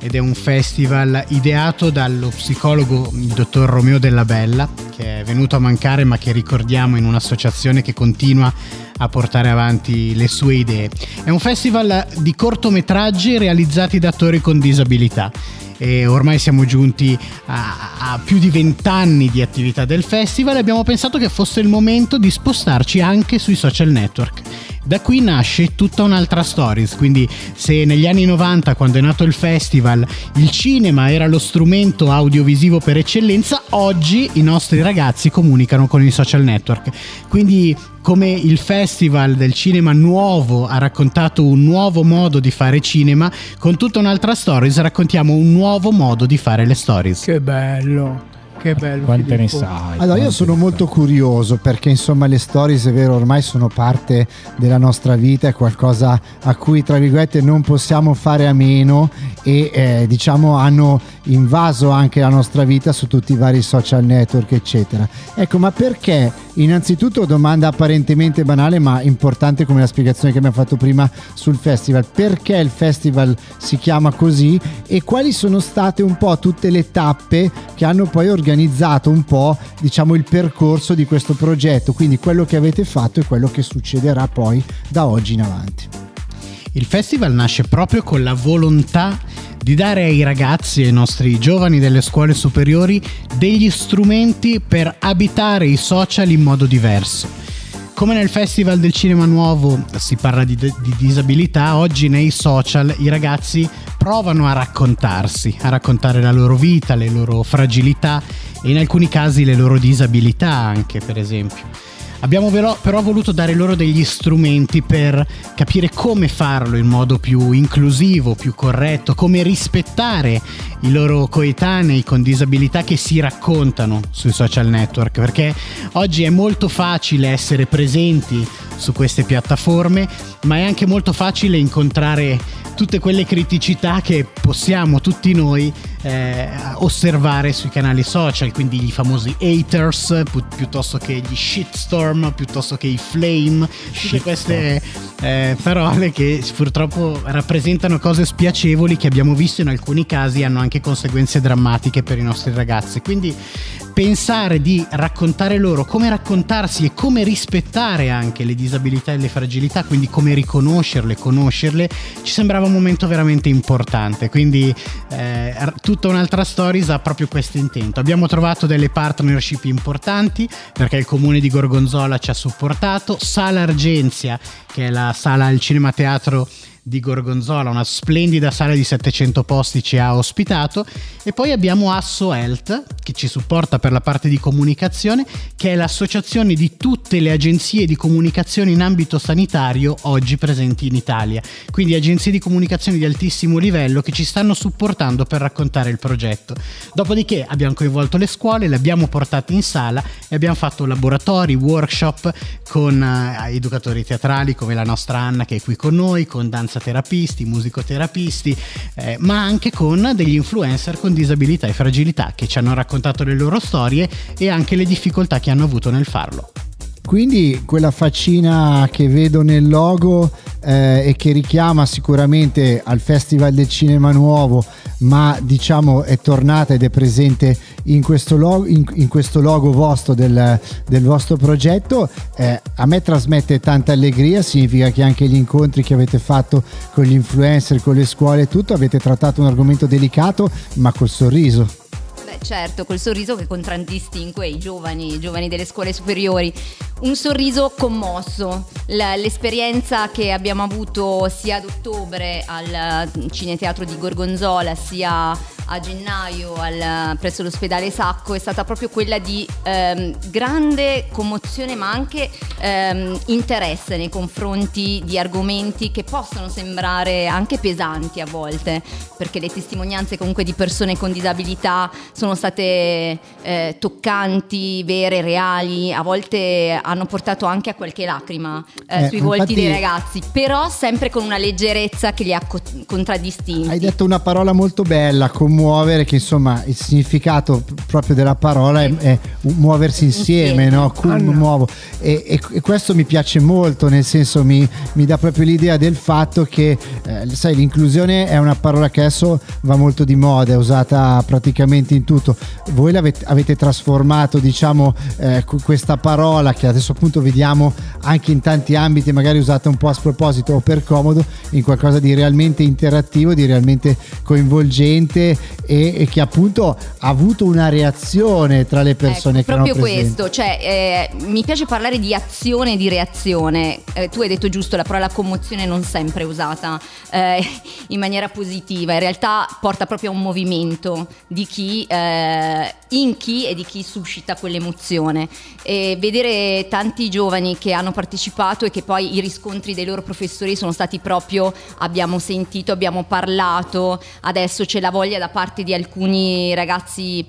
ed è un festival ideato dallo psicologo il dottor Romeo Della Bella che è venuto a mancare ma che ricordiamo in un'associazione che continua a portare avanti le sue idee. È un festival di cortometraggi realizzati da attori con disabilità e ormai siamo giunti a, a più di vent'anni di attività del festival abbiamo pensato che fosse il momento di spostarci anche sui social network. Da qui nasce tutta un'altra stories, quindi se negli anni 90 quando è nato il festival il cinema era lo strumento audiovisivo per eccellenza, oggi i nostri ragazzi comunicano con i social network. Quindi come il festival del cinema nuovo ha raccontato un nuovo modo di fare cinema, con tutta un'altra stories raccontiamo un nuovo modo di fare le stories. Che bello. Che bello. Quante ne Filippo. sai? Allora, io sono ne molto curioso perché, insomma, le stories, è vero, ormai sono parte della nostra vita, è qualcosa a cui, tra virgolette, non possiamo fare a meno e, eh, diciamo, hanno invaso anche la nostra vita su tutti i vari social network, eccetera. Ecco, ma perché, innanzitutto, domanda apparentemente banale, ma importante come la spiegazione che abbiamo fatto prima sul festival, perché il festival si chiama così e quali sono state un po' tutte le tappe che hanno poi organizzato un po' diciamo il percorso di questo progetto, quindi quello che avete fatto e quello che succederà poi da oggi in avanti. Il festival nasce proprio con la volontà di dare ai ragazzi e ai nostri giovani delle scuole superiori degli strumenti per abitare i social in modo diverso. Come nel Festival del Cinema Nuovo si parla di, di disabilità, oggi nei social i ragazzi provano a raccontarsi, a raccontare la loro vita, le loro fragilità e in alcuni casi le loro disabilità anche, per esempio. Abbiamo però, però voluto dare loro degli strumenti per capire come farlo in modo più inclusivo, più corretto, come rispettare i loro coetanei con disabilità che si raccontano sui social network, perché oggi è molto facile essere presenti su queste piattaforme, ma è anche molto facile incontrare tutte quelle criticità che possiamo tutti noi eh, osservare sui canali social, quindi i famosi haters pi- piuttosto che gli shitstorm, piuttosto che i flame, tutte queste eh, parole che purtroppo rappresentano cose spiacevoli che abbiamo visto in alcuni casi hanno anche conseguenze drammatiche per i nostri ragazzi. Quindi pensare di raccontare loro come raccontarsi e come rispettare anche le disabilità e le fragilità, quindi come riconoscerle, conoscerle, ci sembrava un momento veramente importante. Quindi eh, tutta un'altra stories ha proprio questo intento. Abbiamo trovato delle partnership importanti perché il comune di Gorgonzola ci ha supportato, Sala Argenzia, che è la sala al Cinema Teatro di Gorgonzola, una splendida sala di 700 posti ci ha ospitato e poi abbiamo Asso Health che ci supporta per la parte di comunicazione che è l'associazione di tutte le agenzie di comunicazione in ambito sanitario oggi presenti in Italia, quindi agenzie di comunicazione di altissimo livello che ci stanno supportando per raccontare il progetto. Dopodiché abbiamo coinvolto le scuole, le abbiamo portate in sala e abbiamo fatto laboratori, workshop con uh, educatori teatrali come la nostra Anna che è qui con noi, con danza terapisti, musicoterapisti, eh, ma anche con degli influencer con disabilità e fragilità che ci hanno raccontato le loro storie e anche le difficoltà che hanno avuto nel farlo. Quindi quella faccina che vedo nel logo eh, e che richiama sicuramente al Festival del Cinema Nuovo, ma diciamo è tornata ed è presente in questo logo, in, in questo logo vostro del, del vostro progetto, eh, a me trasmette tanta allegria, significa che anche gli incontri che avete fatto con gli influencer, con le scuole e tutto, avete trattato un argomento delicato ma col sorriso certo, col sorriso che contraddistingue i giovani, i giovani delle scuole superiori. Un sorriso commosso. l'esperienza che abbiamo avuto sia ad ottobre al Cineteatro di Gorgonzola, sia a gennaio al, presso l'ospedale Sacco è stata proprio quella di ehm, grande commozione ma anche ehm, interesse nei confronti di argomenti che possono sembrare anche pesanti a volte perché le testimonianze comunque di persone con disabilità sono state eh, toccanti, vere, reali, a volte hanno portato anche a qualche lacrima eh, eh, sui volti dei ragazzi, però sempre con una leggerezza che li ha co- contraddistinti. Hai detto una parola molto bella, commuovere, che insomma il significato proprio della parola è, è muoversi insieme, insieme. no? Cum, muovo. E, e, e, questo mi piace molto, nel senso mi, mi dà proprio l'idea del fatto che, eh, sai, l'inclusione è una parola che adesso va molto di moda, è usata praticamente in tutto tutto. Voi l'avete, avete trasformato, diciamo, eh, questa parola che adesso appunto vediamo anche in tanti ambiti, magari usata un po' a sproposito o per comodo, in qualcosa di realmente interattivo, di realmente coinvolgente e, e che appunto ha avuto una reazione tra le persone ecco, che proprio questo, cioè eh, mi piace parlare di azione e di reazione. Eh, tu hai detto giusto, la parola commozione non sempre è usata eh, in maniera positiva, in realtà porta proprio a un movimento di chi eh, in chi e di chi suscita quell'emozione. E vedere tanti giovani che hanno partecipato e che poi i riscontri dei loro professori sono stati proprio abbiamo sentito, abbiamo parlato, adesso c'è la voglia da parte di alcuni ragazzi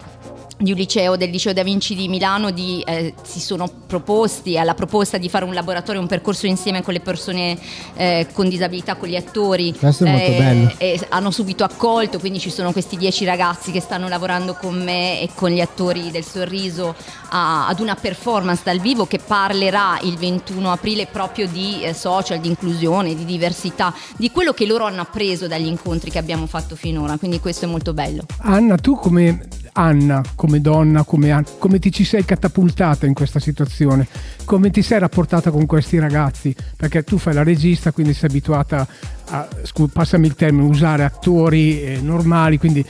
di un liceo, del liceo Da Vinci di Milano di, eh, si sono proposti alla proposta di fare un laboratorio, un percorso insieme con le persone eh, con disabilità, con gli attori. Questo è molto eh, bello. E hanno subito accolto, quindi ci sono questi dieci ragazzi che stanno lavorando con me e con gli attori del sorriso a, ad una performance dal vivo che parlerà il 21 aprile proprio di eh, social, di inclusione, di diversità, di quello che loro hanno appreso dagli incontri che abbiamo fatto finora, quindi questo è molto bello. Anna, tu come Anna, come donna, come, come ti ci sei catapultata in questa situazione? Come ti sei rapportata con questi ragazzi? Perché tu fai la regista, quindi sei abituata a, passami il termine, usare attori eh, normali, quindi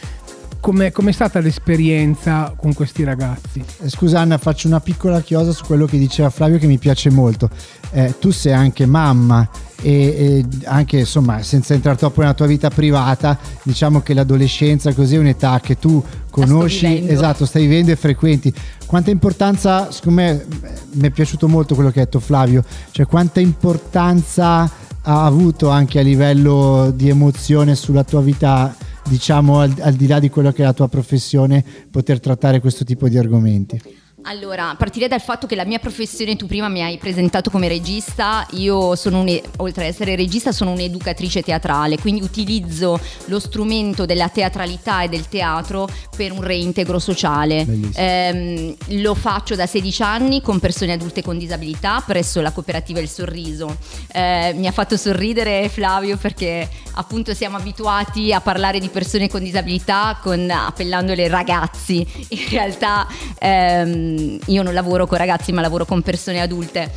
Com'è, com'è, stata l'esperienza con questi ragazzi? Eh, scusa Anna, faccio una piccola chiosa su quello che diceva Flavio che mi piace molto. Eh, tu sei anche mamma e, e, anche insomma senza entrare troppo nella tua vita privata, diciamo che l'adolescenza così è un'età che tu conosci, esatto, stai vivendo e frequenti. Quanta importanza, secondo me, mi è piaciuto molto quello che ha detto Flavio, cioè quanta importanza ha avuto anche a livello di emozione sulla tua vita diciamo al, al, di là di quello che è la tua professione, poter trattare questo tipo di argomenti? Allora, partirei dal fatto che la mia professione, tu prima mi hai presentato come regista, io sono un, oltre ad essere regista sono un'educatrice teatrale, quindi utilizzo lo strumento della teatralità e del teatro per un reintegro sociale. Ehm, lo faccio da 16 anni con persone adulte con disabilità presso la cooperativa Il Sorriso. Eh, mi ha fatto sorridere Flavio perché appunto siamo abituati a parlare di persone con disabilità con, appellandole ragazzi. In realtà ehm, io non lavoro con ragazzi ma lavoro con persone adulte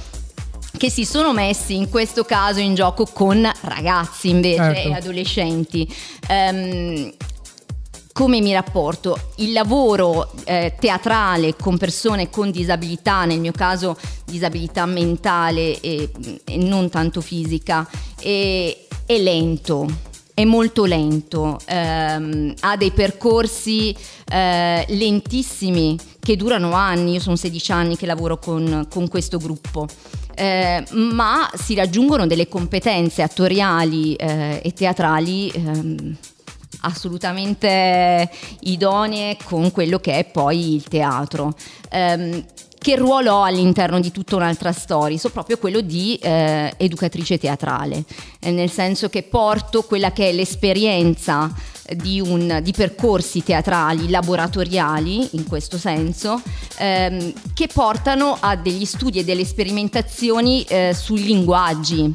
che si sono messi in questo caso in gioco con ragazzi invece Certo. e adolescenti. Ehm, come mi rapporto? Il lavoro eh, teatrale con persone con disabilità, nel mio caso disabilità mentale e, e non tanto fisica, è, è lento. È molto lento, ehm, ha dei percorsi eh, lentissimi che durano anni. Io sono 16 anni che lavoro con, con questo gruppo. Eh, ma si raggiungono delle competenze attoriali eh, e teatrali ehm, assolutamente idonee con quello che è poi il teatro. Ehm, che ruolo ho all'interno di tutta un'altra storia? So proprio quello di eh, educatrice teatrale, eh, nel senso che porto quella che è l'esperienza di, un- di percorsi teatrali laboratoriali, in questo senso, ehm, che portano a degli studi e delle sperimentazioni eh, sui linguaggi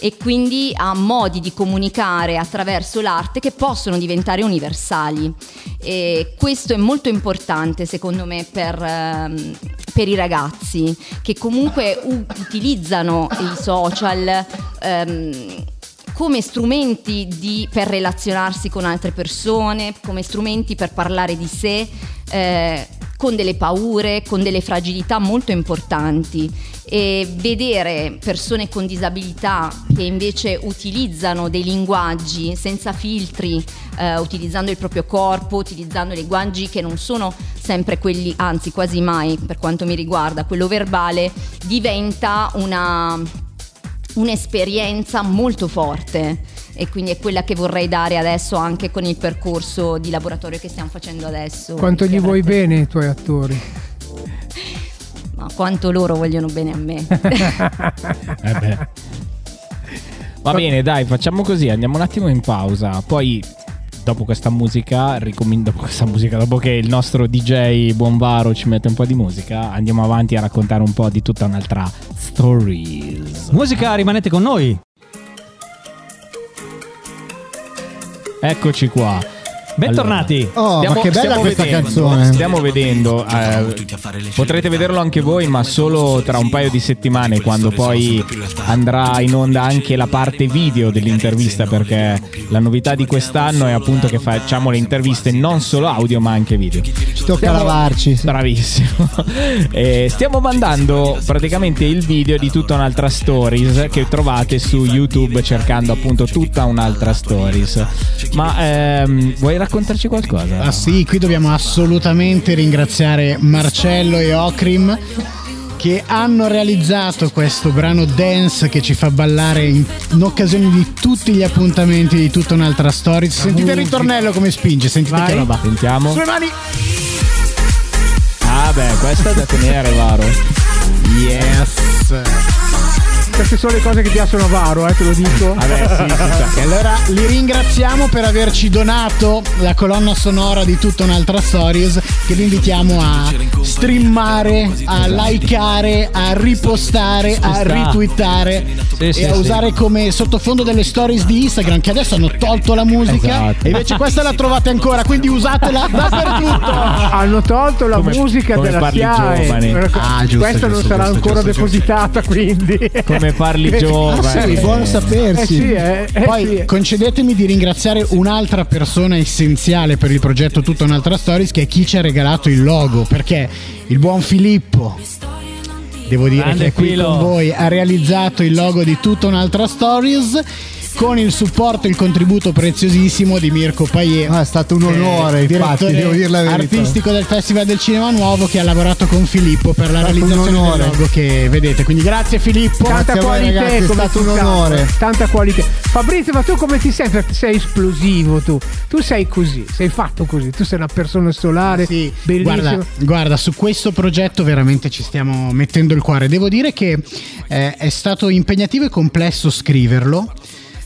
e quindi a modi di comunicare attraverso l'arte che possono diventare universali. E questo è molto importante secondo me per, ehm, per i ragazzi che comunque utilizzano i social. ehm, come strumenti di- per relazionarsi con altre persone, come strumenti per parlare di sé, eh, con delle paure, con delle fragilità molto importanti. E vedere persone con disabilità che invece utilizzano dei linguaggi senza filtri, eh, utilizzando il proprio corpo, utilizzando linguaggi che non sono sempre quelli, anzi quasi mai per quanto mi riguarda, quello verbale, diventa una un'esperienza molto forte e quindi è quella che vorrei dare adesso anche con il percorso di laboratorio che stiamo facendo adesso. Quanto gli vuoi bene i tuoi attori? Ma quanto loro vogliono bene a me. Eh. Va bene, dai, facciamo così, andiamo un attimo in pausa. Poi, dopo questa musica, ricommin- dopo questa musica, dopo che il nostro DJ Buonvaro ci mette un po' di musica, andiamo avanti a raccontare un po' di tutta un'altra stories. Musica, rimanete con noi. Eccoci qua. Bentornati. Oh, ma che bella stiamo questa vedendo- canzone. Stiamo vedendo, eh, potrete vederlo anche voi, ma solo tra un paio di settimane, quando poi andrà in onda anche la parte video dell'intervista, perché la novità di quest'anno è appunto che facciamo le interviste non solo audio, ma anche video. Ci tocca lavarci. sì. Bravissimo. E stiamo mandando praticamente il video di tutta un'altra stories che trovate su YouTube cercando appunto tutta un'altra stories. Ma ehm, vuoi raccontarci qualcosa? Ah sì, qui dobbiamo assolutamente ringraziare Marcello e Ocrim che hanno realizzato questo brano dance che ci fa ballare in, in occasione di tutti gli appuntamenti di tutta un'altra storia. Sentite il ritornello come spinge, sentite Vai. che roba. Sentiamo. Sulle mani! Ah beh, questa è da tenere, Varo. Yes! Queste sono le cose che piacciono a Varo, eh, te lo dico. Vabbè, sì, si sa. E allora li ringraziamo per averci donato la colonna sonora di tutta un'altra stories che vi invitiamo a streamare, a likeare, a ripostare, a ritwittare Sì, e sì, a sì. usare come sottofondo delle stories di Instagram che adesso hanno tolto la musica Esatto. e invece questa la trovate ancora, quindi usatela dappertutto. Hanno tolto la Come- musica come della SIAE. Ah, giusto, Questa non giusto, sarà giusto, ancora giusto, depositata, quindi. Come parli giovane. Ah, sì, buono Eh sapersi. sì, eh, eh Poi sì. concedetemi di ringraziare un'altra persona essenziale per il progetto Tutta un'altra Stories che è chi ci ha regalato il logo perché il buon Filippo devo dire Grande che è qui Quilo. con voi ha realizzato il logo di Tutta un'altra Stories con il supporto e il contributo preziosissimo di Mirko Paier. Ah, è stato un onore, eh, infatti, devo dire la verità. artistico del Festival del Cinema Nuovo che ha lavorato con Filippo per la realizzazione del logo che vedete. Quindi grazie Filippo. Tanta Grazie voi, qualità, ragazzi, è stato un onore. Tanta qualità. Fabrizio, ma tu come ti senti? Perché Sei esplosivo tu. Tu sei così, sei fatto così. Tu sei una persona solare, Sì, bellissima. guarda, guarda, su questo progetto veramente ci stiamo mettendo il cuore. Devo dire che eh, è stato impegnativo e complesso scriverlo.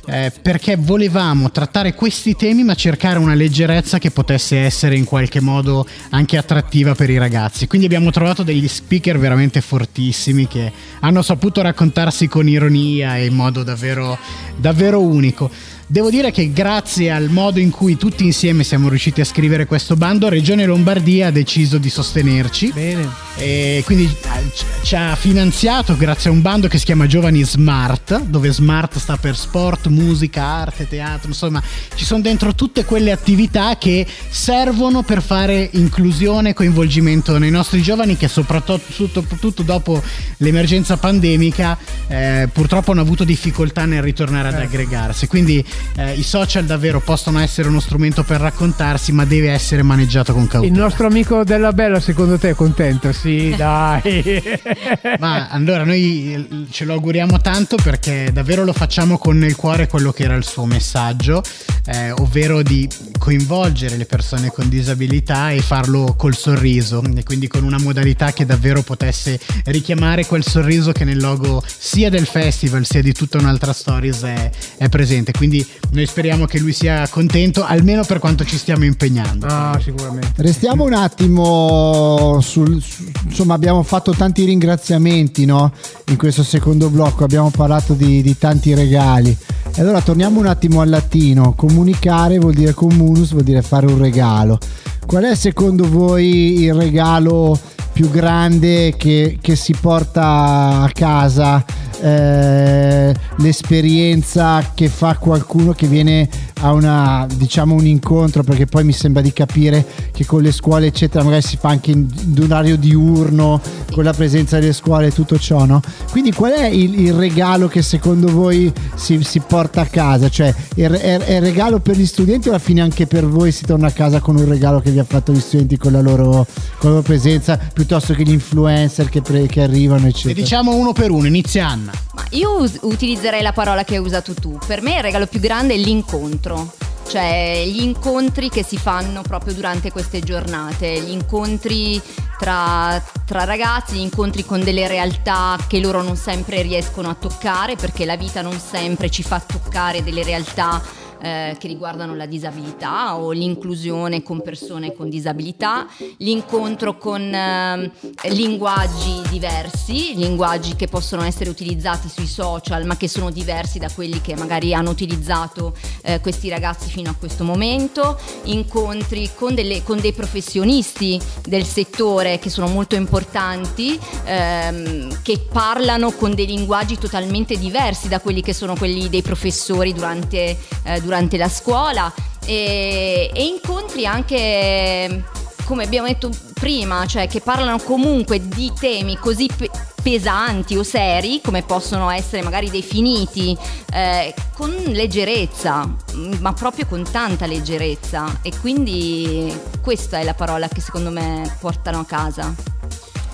Eh, perché volevamo trattare questi temi ma cercare una leggerezza che potesse essere in qualche modo anche attrattiva per i ragazzi. Quindi abbiamo trovato degli speaker veramente fortissimi che hanno saputo raccontarsi con ironia e in modo davvero, davvero unico Devo dire che grazie al modo in cui tutti insieme siamo riusciti a scrivere questo bando, Regione Lombardia ha deciso di sostenerci. Bene. E quindi eh, ci- ha finanziato grazie a un bando che si chiama Giovani Smart, dove Smart sta per sport, musica, arte, teatro, insomma, ci sono dentro tutte quelle attività che servono per fare inclusione e coinvolgimento nei nostri giovani che soprattutto dopo l'emergenza pandemica eh, purtroppo hanno avuto difficoltà nel ritornare ad aggregarsi. Quindi eh, i social davvero possono essere uno strumento per raccontarsi, ma deve essere maneggiato con cautela. Il nostro amico della Bella, secondo te è contento? Sì, dai. Ma allora noi ce lo auguriamo tanto perché davvero lo facciamo con nel cuore quello che era il suo messaggio, eh, ovvero di coinvolgere le persone con disabilità e farlo col sorriso e quindi con una modalità che davvero potesse richiamare quel sorriso che nel logo sia del festival sia di tutta un'altra stories è, è presente. Quindi noi speriamo che lui sia contento almeno per quanto ci stiamo impegnando. Ah, sicuramente. Restiamo un attimo sul, su- insomma abbiamo fatto tanti ringraziamenti no? in questo secondo blocco, abbiamo parlato di, di tanti regali. E allora torniamo un attimo al latino, comunicare vuol dire communus, vuol dire fare un regalo. Qual è secondo voi il regalo più grande che, che si porta a casa? Eh, l'esperienza che fa qualcuno che viene a una diciamo un incontro perché poi mi sembra di capire che con le scuole eccetera magari si fa anche in, in orario diurno con la presenza delle scuole e tutto ciò no? quindi qual è il, il regalo che secondo voi si, si porta a casa? Cioè è, è- regalo per gli studenti o alla fine anche per voi si torna a casa con un regalo che vi ha fatto gli studenti con la loro, con la loro presenza piuttosto che gli influencer che, pre- che arrivano E eccetera diciamo uno per uno, inizia Anna. Ma io utilizzerei la parola che hai usato tu. Per me il regalo più grande è l'incontro. Cioè gli incontri che si fanno proprio durante queste giornate, gli incontri tra, tra ragazzi, gli incontri con delle realtà che loro non sempre riescono a toccare perché la vita non sempre ci fa toccare delle realtà eh, che riguardano la disabilità o l'inclusione con persone con disabilità, l'incontro con ehm, linguaggi diversi, linguaggi che possono essere utilizzati sui social ma che sono diversi da quelli che magari hanno utilizzato eh, questi ragazzi fino a questo momento, incontri con, delle- con dei professionisti del settore che sono molto importanti, ehm, che parlano con dei linguaggi totalmente diversi da quelli che sono quelli dei professori durante, eh, durante la scuola e, e incontri anche come abbiamo detto prima, cioè che parlano comunque di temi così pe- pesanti o seri come possono essere magari definiti eh, con leggerezza, ma proprio con tanta leggerezza e quindi questa è la parola che secondo me portano a casa.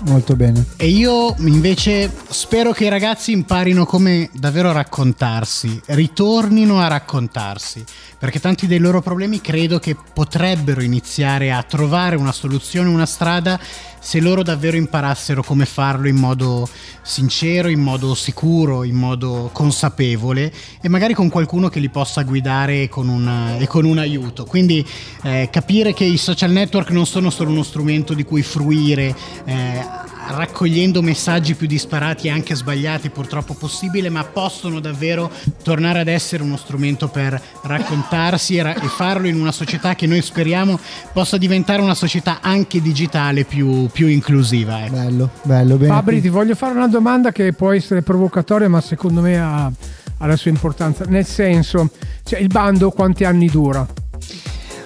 Molto bene. E io invece spero che i ragazzi imparino come davvero raccontarsi, ritornino a raccontarsi, perché tanti dei loro problemi credo che potrebbero iniziare a trovare una soluzione, una strada, se loro davvero imparassero come farlo in modo sincero, in modo sicuro, in modo consapevole e magari con qualcuno che li possa guidare con un, e con un aiuto. Quindi eh, capire che i social network non sono solo uno strumento di cui fruire, eh, raccogliendo messaggi più disparati e anche sbagliati purtroppo possibile, ma possono davvero tornare ad essere uno strumento per raccontarsi e, ra- e farlo in una società che noi speriamo possa diventare una società anche digitale più, più inclusiva. ecco. bello bello bene Fabri, ti voglio fare una domanda che può essere provocatoria, ma secondo me ha, ha la sua importanza. Nel senso, cioè, il bando quanti anni dura?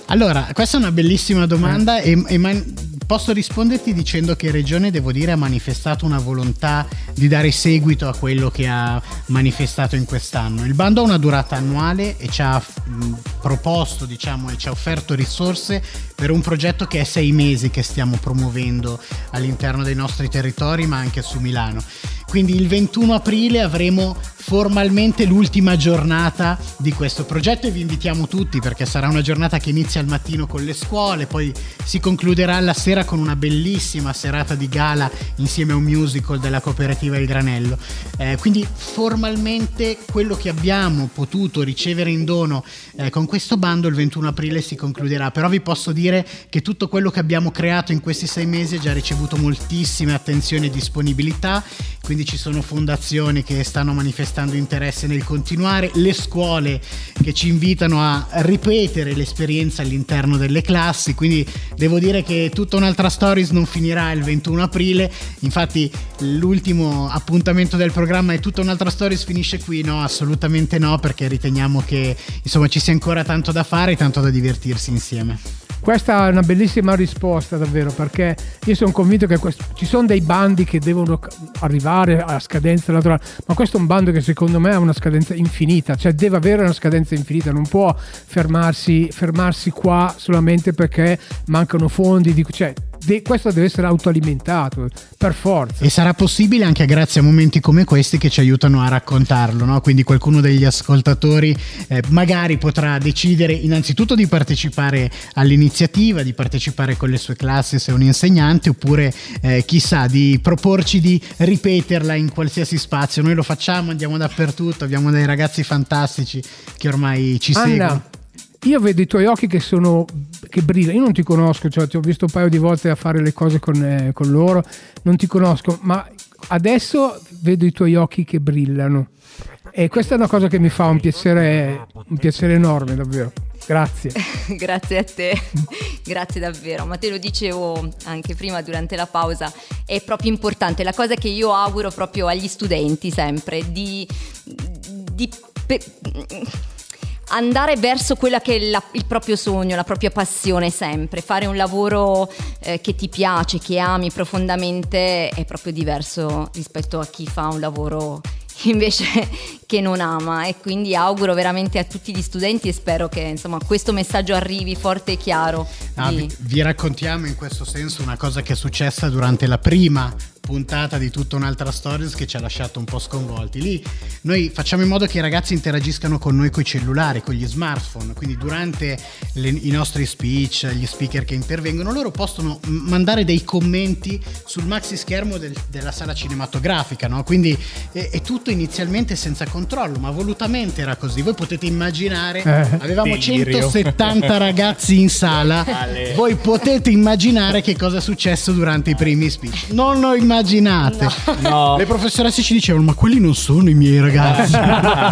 Allora, questa è una bellissima domanda e, e man- posso risponderti dicendo che Regione, devo dire, ha manifestato una volontà di dare seguito a quello che ha manifestato in quest'anno. Il bando ha una durata annuale e ci ha proposto, diciamo, e ci ha offerto risorse per un progetto che è sei mesi che stiamo promuovendo all'interno dei nostri territori, ma anche su Milano. Quindi il 21 aprile avremo formalmente l'ultima giornata di questo progetto e vi invitiamo tutti perché sarà una giornata che inizia al mattino con le scuole, poi si concluderà la sera con una bellissima serata di gala insieme a un musical della cooperativa Il Granello. Eh, quindi formalmente quello che abbiamo potuto ricevere in dono eh, con questo bando il 21 aprile si concluderà, però vi posso dire che tutto quello che abbiamo creato in questi sei mesi ha già ricevuto moltissime attenzioni e disponibilità, quindi ci sono fondazioni che stanno manifestando interesse nel continuare, le scuole che ci invitano a ripetere l'esperienza all'interno delle classi, quindi devo dire che tutta un'altra stories non finirà il 21 aprile, infatti l'ultimo appuntamento del programma è tutta un'altra stories finisce qui, no assolutamente no perché riteniamo che insomma ci sia ancora tanto da fare e tanto da divertirsi insieme. Questa è una bellissima risposta davvero perché io sono convinto che questo- ci sono dei bandi che devono arrivare a scadenza naturale, ma questo è un bando che secondo me ha una scadenza infinita, cioè deve avere una scadenza infinita, non può fermarsi, fermarsi qua solamente perché mancano fondi, di- cioè, de- questo deve essere autoalimentato per forza. E sarà possibile anche grazie a momenti come questi che ci aiutano a raccontarlo, no? quindi qualcuno degli ascoltatori eh, magari potrà decidere innanzitutto di partecipare all'iniziativa, di partecipare con le sue classi se è un insegnante, oppure eh, chissà di proporci di ripeterla in qualsiasi spazio. Noi lo facciamo, andiamo dappertutto, abbiamo dei ragazzi fantastici che ormai ci seguono. Io vedo i tuoi occhi che sono che brillano. Io non ti conosco, cioè ti ho visto un paio di volte a fare le cose con, eh, con loro, non ti conosco, ma adesso vedo i tuoi occhi che brillano. E questa è una cosa che mi fa un piacere, un piacere enorme, davvero. Grazie. Grazie a te, grazie davvero. Ma te lo dicevo anche prima durante la pausa, è proprio importante. La cosa che io auguro proprio agli studenti sempre di, di pe- andare verso quella che è la- il proprio sogno, la propria passione sempre. Fare un lavoro eh, che ti piace, che ami profondamente è proprio diverso rispetto a chi fa un lavoro invece che non ama e quindi auguro veramente a tutti gli studenti e spero che insomma questo messaggio arrivi forte e chiaro. Ah, vi, vi raccontiamo in questo senso una cosa che è successa durante la prima puntata di tutta un'altra stories che ci ha lasciato un po' sconvolti. Lì noi facciamo in modo che i ragazzi interagiscano con noi con i cellulari, con gli smartphone, quindi durante le- i nostri speech, gli speaker che intervengono, loro possono mandare dei commenti sul maxi schermo del- della sala cinematografica, no? Quindi è, è tutto inizialmente senza controllo, ma volutamente era così. Voi potete immaginare, Eh, avevamo delirio. 170 ragazzi in sala, voi potete immaginare che cosa è successo durante i primi speech. Non lo immaginate. No. Le professoresse ci dicevano: Ma quelli non sono i miei ragazzi.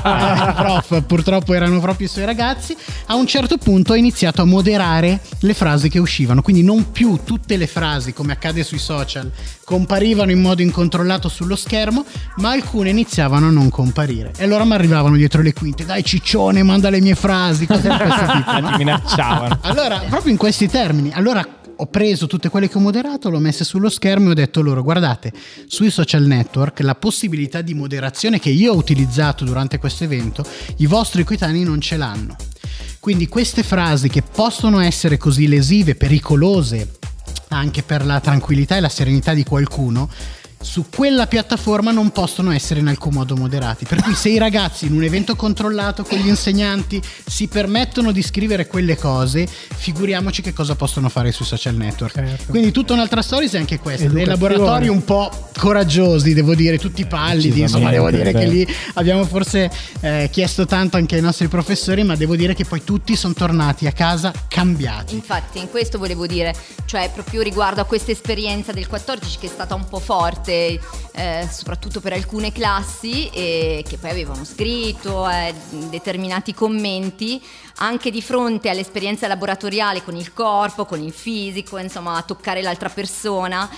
Eh, prof, purtroppo erano proprio i suoi ragazzi. A un certo punto ha iniziato a moderare le frasi che uscivano. Quindi non più tutte le frasi, come accade sui social, comparivano in modo incontrollato sullo schermo, ma alcune iniziavano a non comparire. E allora mi arrivavano dietro le quinte: Dai, ciccione, manda le mie frasi. Cose di questo tipo. no? Ti minacciavano. Allora, proprio in questi termini, allora ho preso tutte quelle che ho moderato, le ho messe sullo schermo e ho detto loro, guardate, sui social network la possibilità di moderazione che io ho utilizzato durante questo evento, i vostri coetanei non ce l'hanno. Quindi queste frasi che possono essere così lesive, pericolose, anche per la tranquillità e la serenità di qualcuno, su quella piattaforma non possono essere in alcun modo moderati. Per cui se i ragazzi in un evento controllato con gli insegnanti si permettono di scrivere quelle cose, figuriamoci che cosa possono fare sui social network. Certo. Quindi tutta un'altra storia è anche questa, dei Educazione. laboratori un po' coraggiosi, devo dire, tutti pallidi, insomma, devo dire che lì abbiamo forse eh, chiesto tanto anche ai nostri professori, ma devo dire che poi tutti sono tornati a casa cambiati. Infatti, in questo volevo dire, cioè proprio riguardo a questa esperienza del 14 che è stata un po' forte, eh, soprattutto per alcune classi, e che poi avevano scritto eh, determinati commenti, anche di fronte all'esperienza laboratoriale con il corpo, con il fisico, insomma, a toccare l'altra persona.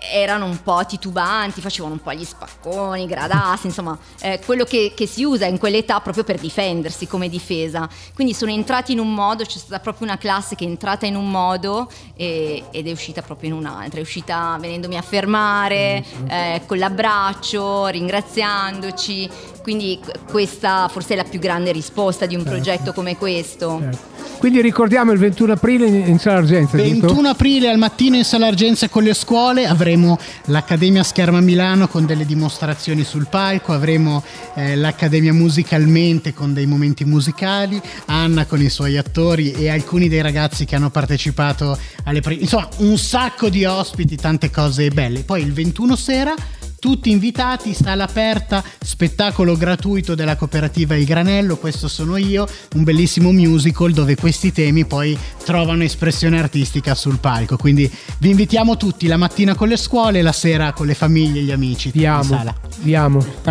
Erano un po' titubanti, facevano un po' gli spacconi, gradassi, insomma, eh, quello che, che si usa in quell'età proprio per difendersi come difesa. Quindi sono entrati in un modo, c'è stata proprio una classe che è entrata in un modo e- ed è uscita proprio in un'altra, è uscita venendomi a fermare, eh, con l'abbraccio, ringraziandoci. Quindi qu- questa forse è la più grande risposta di un progetto come questo. Quindi ricordiamo il 21 aprile in, in Sala Argenza. giusto? 21 aprile al mattino in Sala Argenza con le scuole avremo l'Accademia Scherma Milano con delle dimostrazioni sul palco, avremo eh, l'Accademia Musicalmente con dei momenti musicali, Anna con i suoi attori e alcuni dei ragazzi che hanno partecipato alle pre- insomma un sacco di ospiti, tante cose belle. Poi il 21 sera tutti invitati, sala aperta, spettacolo gratuito della cooperativa Il Granello, questo sono io, un bellissimo musical dove questi temi poi trovano espressione artistica sul palco. Quindi vi invitiamo tutti la mattina con le scuole, la sera con le famiglie e gli amici. Vi amo, sala. vi amo.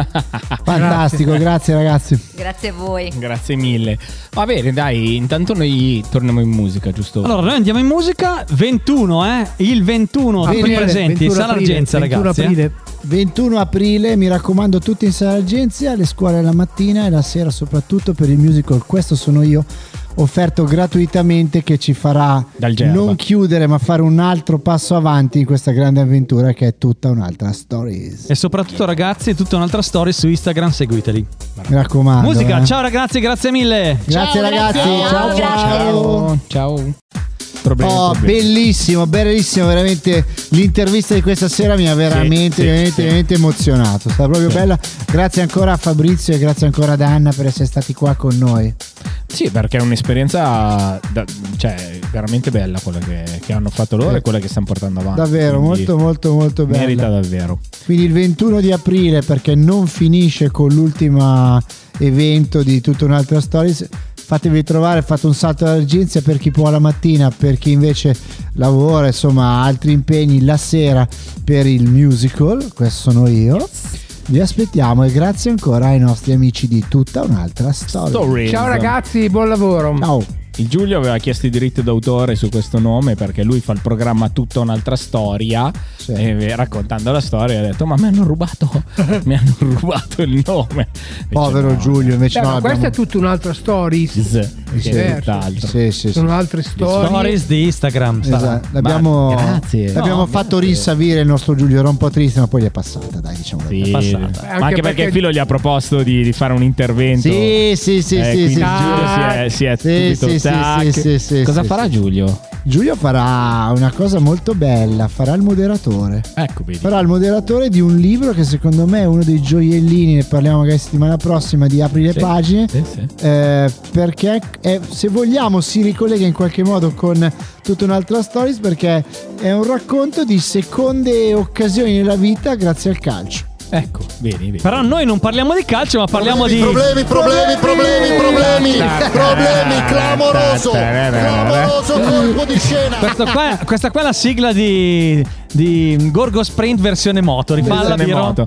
Fantastico, grazie ragazzi. Grazie a voi. Grazie mille. Va bene, dai, intanto noi torniamo in musica, giusto? Allora, noi andiamo in musica 21, eh? Il 21, tutti Aprile, presenti, 21 Sala aprile, Argenza, 21 ragazzi. eh. Aprile. 21 aprile, mi raccomando, tutti in sala agenzia, le scuole la mattina e la sera soprattutto per il musical Questo sono io, offerto gratuitamente che ci farà non chiudere ma fare un altro passo avanti in questa grande avventura che è tutta un'altra stories. E soprattutto, ragazzi, tutta un'altra storia su Instagram, seguiteli. Mi raccomando. Musica, eh. ciao ragazzi, grazie mille. Grazie Ciao, ragazzi, grazie. ciao ciao. Ciao. Ciao. Problemi, Oh, problemi. bellissimo, bellissimo, veramente l'intervista di questa sera mi ha veramente, sì, veramente, sì. veramente emozionato. È stata proprio bella. Grazie ancora a Fabrizio e grazie ancora ad Anna per essere stati qua con noi. Sì, perché è un'esperienza da- cioè, veramente bella quella che, che hanno fatto loro e quella che stanno portando avanti. Davvero, molto, molto, molto bella. Merita davvero. Quindi il 21 di aprile, perché non finisce con l'ultimo evento di tutta un'altra stories, fatevi trovare, fate un salto all'urgenza per chi può la mattina, per chi invece lavora, insomma, ha altri impegni la sera per il musical, questo sono io. Vi aspettiamo e grazie ancora ai nostri amici di tutta un'altra storia. Ciao ragazzi, buon lavoro. Ciao. Il Giulio aveva chiesto i diritti d'autore su questo nome perché lui fa il programma tutta un'altra storia Sì. e raccontando la storia ha detto ma mi hanno rubato mi hanno rubato il nome Invece Povero no, Giulio, invece Cioè, no, ma abbiamo- questa è tutta un'altra story. Z, è. Sì, sì, sì. Sono altre storie. Stories di Instagram. Esatto, l'abbiamo, grazie. l'abbiamo No, fatto grazie. rinsavire il nostro Giulio, era un po' triste, ma poi gli è passata, dai, diciamo. Sì, verità. passata. ma Anche anche perché, perché- il filo gli ha proposto di, di fare un intervento. Sì, sì, sì, Eh, sì, sì. Giulio si è, si è Sì, subito sì, sì, sì, Cosa farà. Giulio? Giulio farà una cosa molto bella, farà il moderatore. Ecco, vedi. Farà il moderatore di un libro che secondo me è uno dei gioiellini, ne parliamo magari settimana prossima, di Apri le pagine. eh, perché è- se vogliamo si ricollega in qualche modo con tutta un'altra stories perché è un racconto di seconde occasioni nella vita grazie al calcio. Ecco, vedi, vedi. Però noi non parliamo di calcio, ma parliamo di. Problemi, problemi, problemi, problemi, problemi, clamoroso, clamoroso colpo di scena. Questo qua- questa qua è la sigla di, di Gorgo Sprint versione moto. Rifalla, Piro. moto.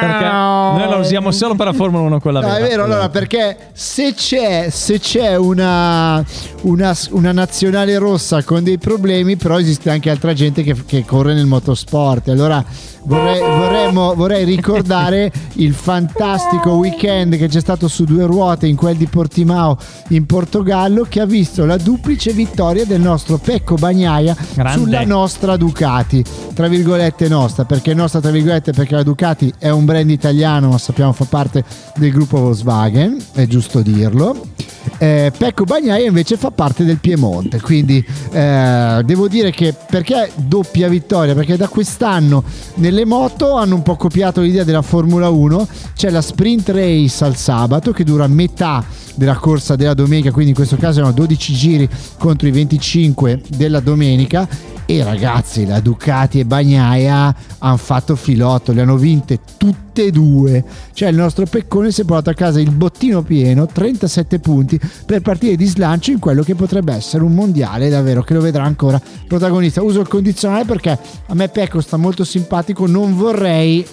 Perché noi la usiamo solo per la Formula 1 quella No, è vera. vero, allora perché se c'è, se c'è una, una, una nazionale rossa con dei problemi, però esiste anche altra gente che, che corre nel motorsport. Allora vorrei, vorremmo- vorrei ricordare il fantastico weekend che c'è stato su due ruote in quel di Portimao in Portogallo, che ha visto la duplice vittoria del nostro Pecco Bagnaia Grande. sulla nostra Ducati, tra virgolette nostra, perché nostra tra virgolette perché la Ducati è un brand italiano, ma sappiamo fa parte del gruppo Volkswagen, è giusto dirlo. Eh, Pecco Bagnaia invece fa parte del Piemonte, quindi eh, devo dire che perché doppia vittoria? Perché da quest'anno nelle moto hanno un po' copiato l'idea della Formula 1, c'è la sprint race al sabato che dura metà della corsa della domenica, quindi in questo caso erano 12 giri contro i 25 della domenica e ragazzi la Ducati e Bagnaia hanno fatto filotto, le hanno vinte tutte e due, cioè il nostro Peccone si è portato a casa il bottino pieno, 37 punti per partire di slancio in quello che potrebbe essere un mondiale davvero che lo vedrà ancora protagonista. Uso il condizionale perché a me Pecco sta molto simpatico, non vorrei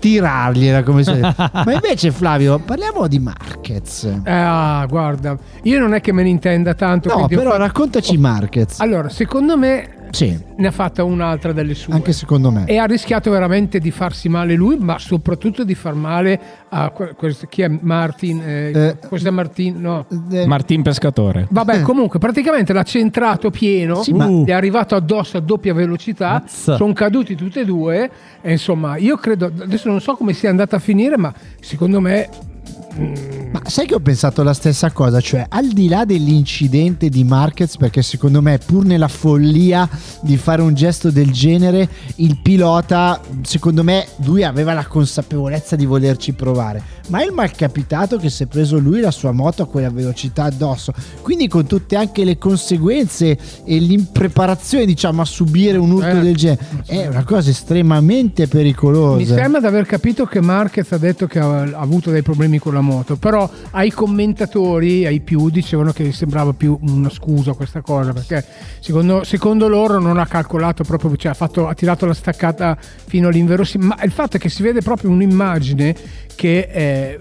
tirargliela come si Ma invece Flavio, parliamo di Marquez. Ah, guarda, io non è che me ne intenda tanto. No, però fatto- raccontaci Marquez. Allora, secondo me Sì, ne ha fatta un'altra delle sue. anche secondo me. E ha rischiato veramente di farsi male lui, ma soprattutto di far male a que- questo- chi è Martin? Eh, Eh, José Martin? No. Eh, Martin Pescatore. Vabbè, comunque, praticamente l'ha centrato pieno, Sì, ma- è arrivato addosso a doppia velocità, Mazza. sono caduti tutti e due. E insomma, io credo, adesso non so come sia andata a finire, ma secondo me Ma sai che ho pensato la stessa cosa, cioè al di là dell'incidente di Marquez, perché secondo me pur nella follia di fare un gesto del genere, il pilota, secondo me lui aveva la consapevolezza di volerci provare, ma è il malcapitato che si è preso lui la sua moto a quella velocità addosso, quindi con tutte anche le conseguenze e l'impreparazione diciamo a subire un urto Eh, del genere, è una cosa estremamente pericolosa. Mi sembra di aver capito che Marquez ha detto che ha, avuto dei problemi con la moto, però ai commentatori, ai più, dicevano che sembrava più una scusa questa cosa, perché secondo, secondo loro non ha calcolato proprio, cioè ha, fatto- ha tirato la staccata fino all'inverosimile, ma il fatto è che si vede proprio un'immagine che... eh,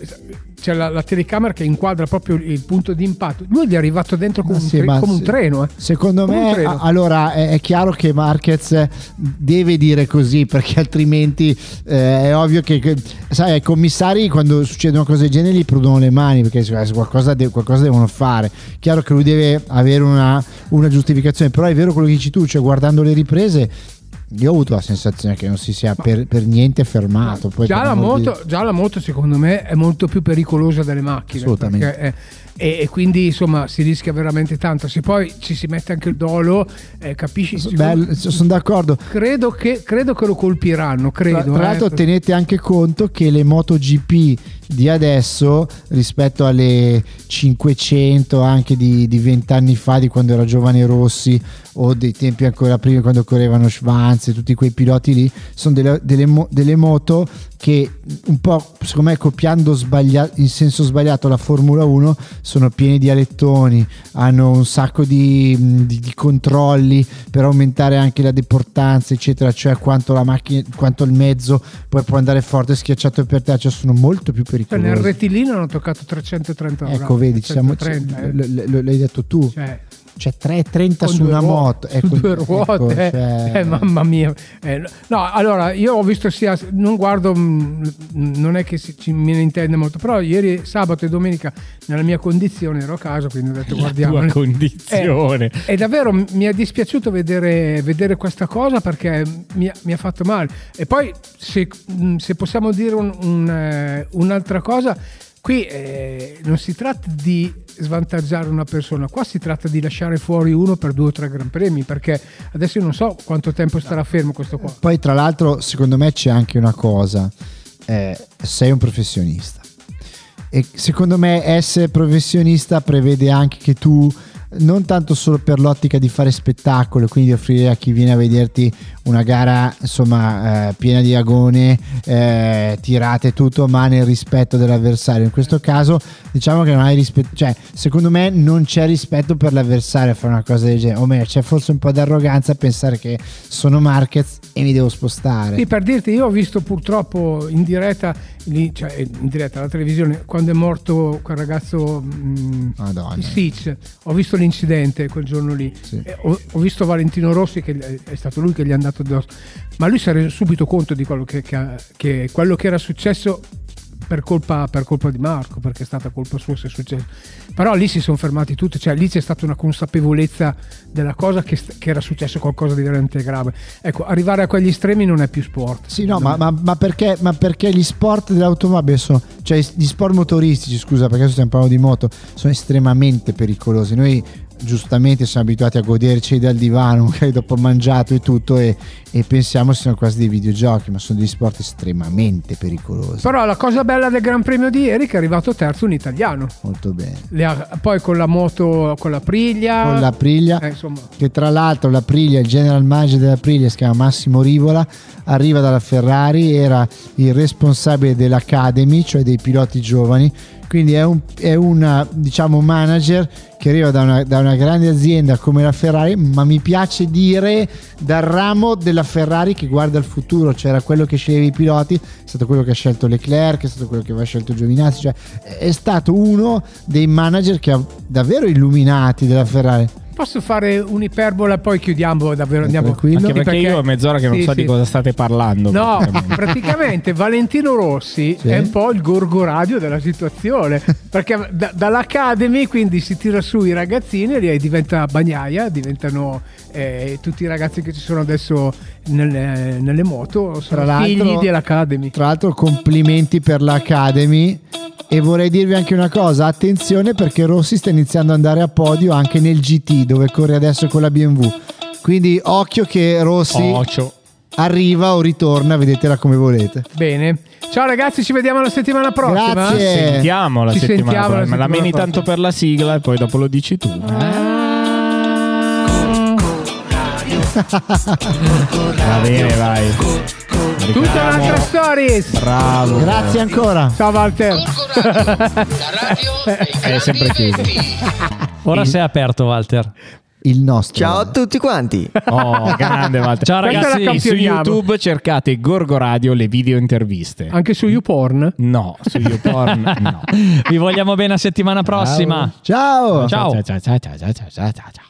c'è la, la telecamera che inquadra proprio il punto di impatto. Lui gli è arrivato dentro come, Ma un, sì, tre- come un sì. treno. eh. Secondo Come me, a- allora è, è chiaro che Marquez deve dire così perché altrimenti eh, è ovvio che, che, sai, ai commissari quando succedono cose del genere gli prudono le mani perché se qualcosa, de- qualcosa devono fare. Chiaro che lui deve avere una, una giustificazione, però è vero quello che dici tu, cioè guardando le riprese. Io ho avuto la sensazione che non si sia per, per niente fermato. Poi già, la amor di- moto, già la moto, secondo me, è molto più pericolosa delle macchine. Assolutamente. è- e, e quindi insomma si rischia veramente tanto. Se poi ci si mette anche il dolo, eh, capisci? Bello, sono d'accordo. Credo che, credo che lo colpiranno. Tra, Credo, tra eh. l'altro tenete anche conto che le MotoGP di adesso rispetto alle 500 anche di, di 20 anni fa di quando era giovane Rossi o dei tempi ancora prima quando correvano Schwanz e tutti quei piloti lì sono delle, delle delle moto che un po' secondo me copiando in senso sbagliato la Formula 1 sono piene di alettoni hanno un sacco di, di- di controlli per aumentare anche la deportanza eccetera cioè quanto la macchina quanto il mezzo poi può andare forte schiacciato per terra cioè sono molto più Cioè, nel rettilineo hanno toccato 330 ore. ecco vedi siamo, 330, eh. l- l- l'hai detto tu Cioè, cioè 330 con su una ruote, moto su ecco, due ecco, ruote, eh. cioè- Eh, mamma mia. Eh, no, allora io ho visto sia, non guardo, mh, non è che si, ci, me ne intende molto, però ieri sabato e domenica nella mia condizione ero a casa, quindi ho detto guardiamo. tua condizione. E davvero mi è dispiaciuto vedere, vedere questa cosa perché mi, ha- mi ha fatto male. E poi se, mh, se possiamo dire un- un, eh, un'altra cosa, qui eh, non si tratta di svantaggiare una persona, qua si tratta di lasciare fuori uno per due o tre gran premi, perché adesso io non so quanto tempo starà fermo questo qua. Poi tra l'altro secondo me c'è anche una cosa, eh, sei un professionista e secondo me essere professionista prevede anche che tu non tanto solo per l'ottica di fare spettacolo, quindi offrire a chi viene a vederti una gara insomma eh, piena di agone, eh, tirate e tutto, ma nel rispetto dell'avversario. In questo caso diciamo che non hai rispetto, cioè secondo me non c'è rispetto per l'avversario a fare una cosa del genere, o meglio c'è forse un po' di arroganza a pensare che sono Marquez e mi devo spostare. Sì, per dirti, io ho visto purtroppo in diretta, lì, cioè in diretta alla televisione, quando è morto quel ragazzo mh, Madonna. di Sitch, ho visto l'incidente quel giorno lì. Sì. E Ho, ho visto Valentino Rossi, che è- stato lui che gli è andato addosso, ma lui si è reso subito conto di quello che, che che quello che era successo per colpa, per colpa di Marco, perché è stata colpa sua se è successo. Però lì si sono fermati tutti, cioè lì c'è stata una consapevolezza della cosa che, che era successo qualcosa di veramente grave. Ecco, arrivare a quegli estremi non è più sport. Sì, no, ma, ma- ma perché, ma perché gli sport dell'automobile sono, cioè gli sport motoristici, scusa, perché adesso stiamo parlando di moto, sono estremamente pericolosi. Noi giustamente siamo abituati a goderci dal divano, magari dopo mangiato e tutto, e, e pensiamo siano quasi dei videogiochi, ma sono degli sport estremamente pericolosi. Però la cosa bella del Gran Premio di ieri è che è arrivato terzo un italiano. Molto bene. Ha- poi con la moto, con la priglia. Con la Priglia, Eh, che tra l'altro la Priglia, il general manager della Priglia si chiama Massimo Rivola, arriva dalla Ferrari, era il responsabile dell'Academy, cioè dei piloti giovani, Quindi è un, è una, diciamo, manager che arriva da una, da una grande azienda come la Ferrari, ma mi piace dire dal ramo della Ferrari che guarda il futuro, cioè era quello che sceglieva i piloti, è stato quello che ha scelto Leclerc, è stato quello che aveva scelto Giovinazzi, cioè è stato uno dei manager che ha davvero illuminati della Ferrari. Posso fare un'iperbola poi chiudiamo davvero andiamo. Anche perché, io ho mezz'ora che non Sì, so sì. di cosa state parlando. No, praticamente. praticamente Valentino Rossi Sì. è un po' il gorgo radio della situazione perché da- dall'Academy quindi si tira su i ragazzini e diventa bagnaia, diventano eh, tutti i ragazzi che ci sono adesso nelle, nelle moto, sono Tra l'altro- figli dell'Academy. Tra l'altro complimenti per l'Academy e vorrei dirvi anche una cosa, attenzione perché Rossi sta iniziando ad andare a podio anche nel GT dove corre adesso con la BMW. Quindi occhio che Rossi Ocio. arriva o ritorna, vedetela come volete. Bene. Ciao ragazzi, ci vediamo la settimana prossima. Grazie. Sentiamo la Ci settimana sentiamo la prossima. La settimana meni prossima. tanto per la sigla e poi dopo lo dici tu. Va bene, vai. Tutta un'altra stories. Bravo. Grazie ancora. Ciao Walter. Grandi sempre chiuso. Ora sei aperto, Walter. Il nostro. Ciao a tutti quanti. Oh, grande Walter. Ciao, Questa ragazzi, Su. YouTube cercate Gorgo Radio le video interviste. Anche su YouPorn. No, su YouPorn no. Vi vogliamo bene a settimana prossima. Ciao. Ciao. ciao, ciao, ciao, ciao, ciao, ciao, ciao, ciao.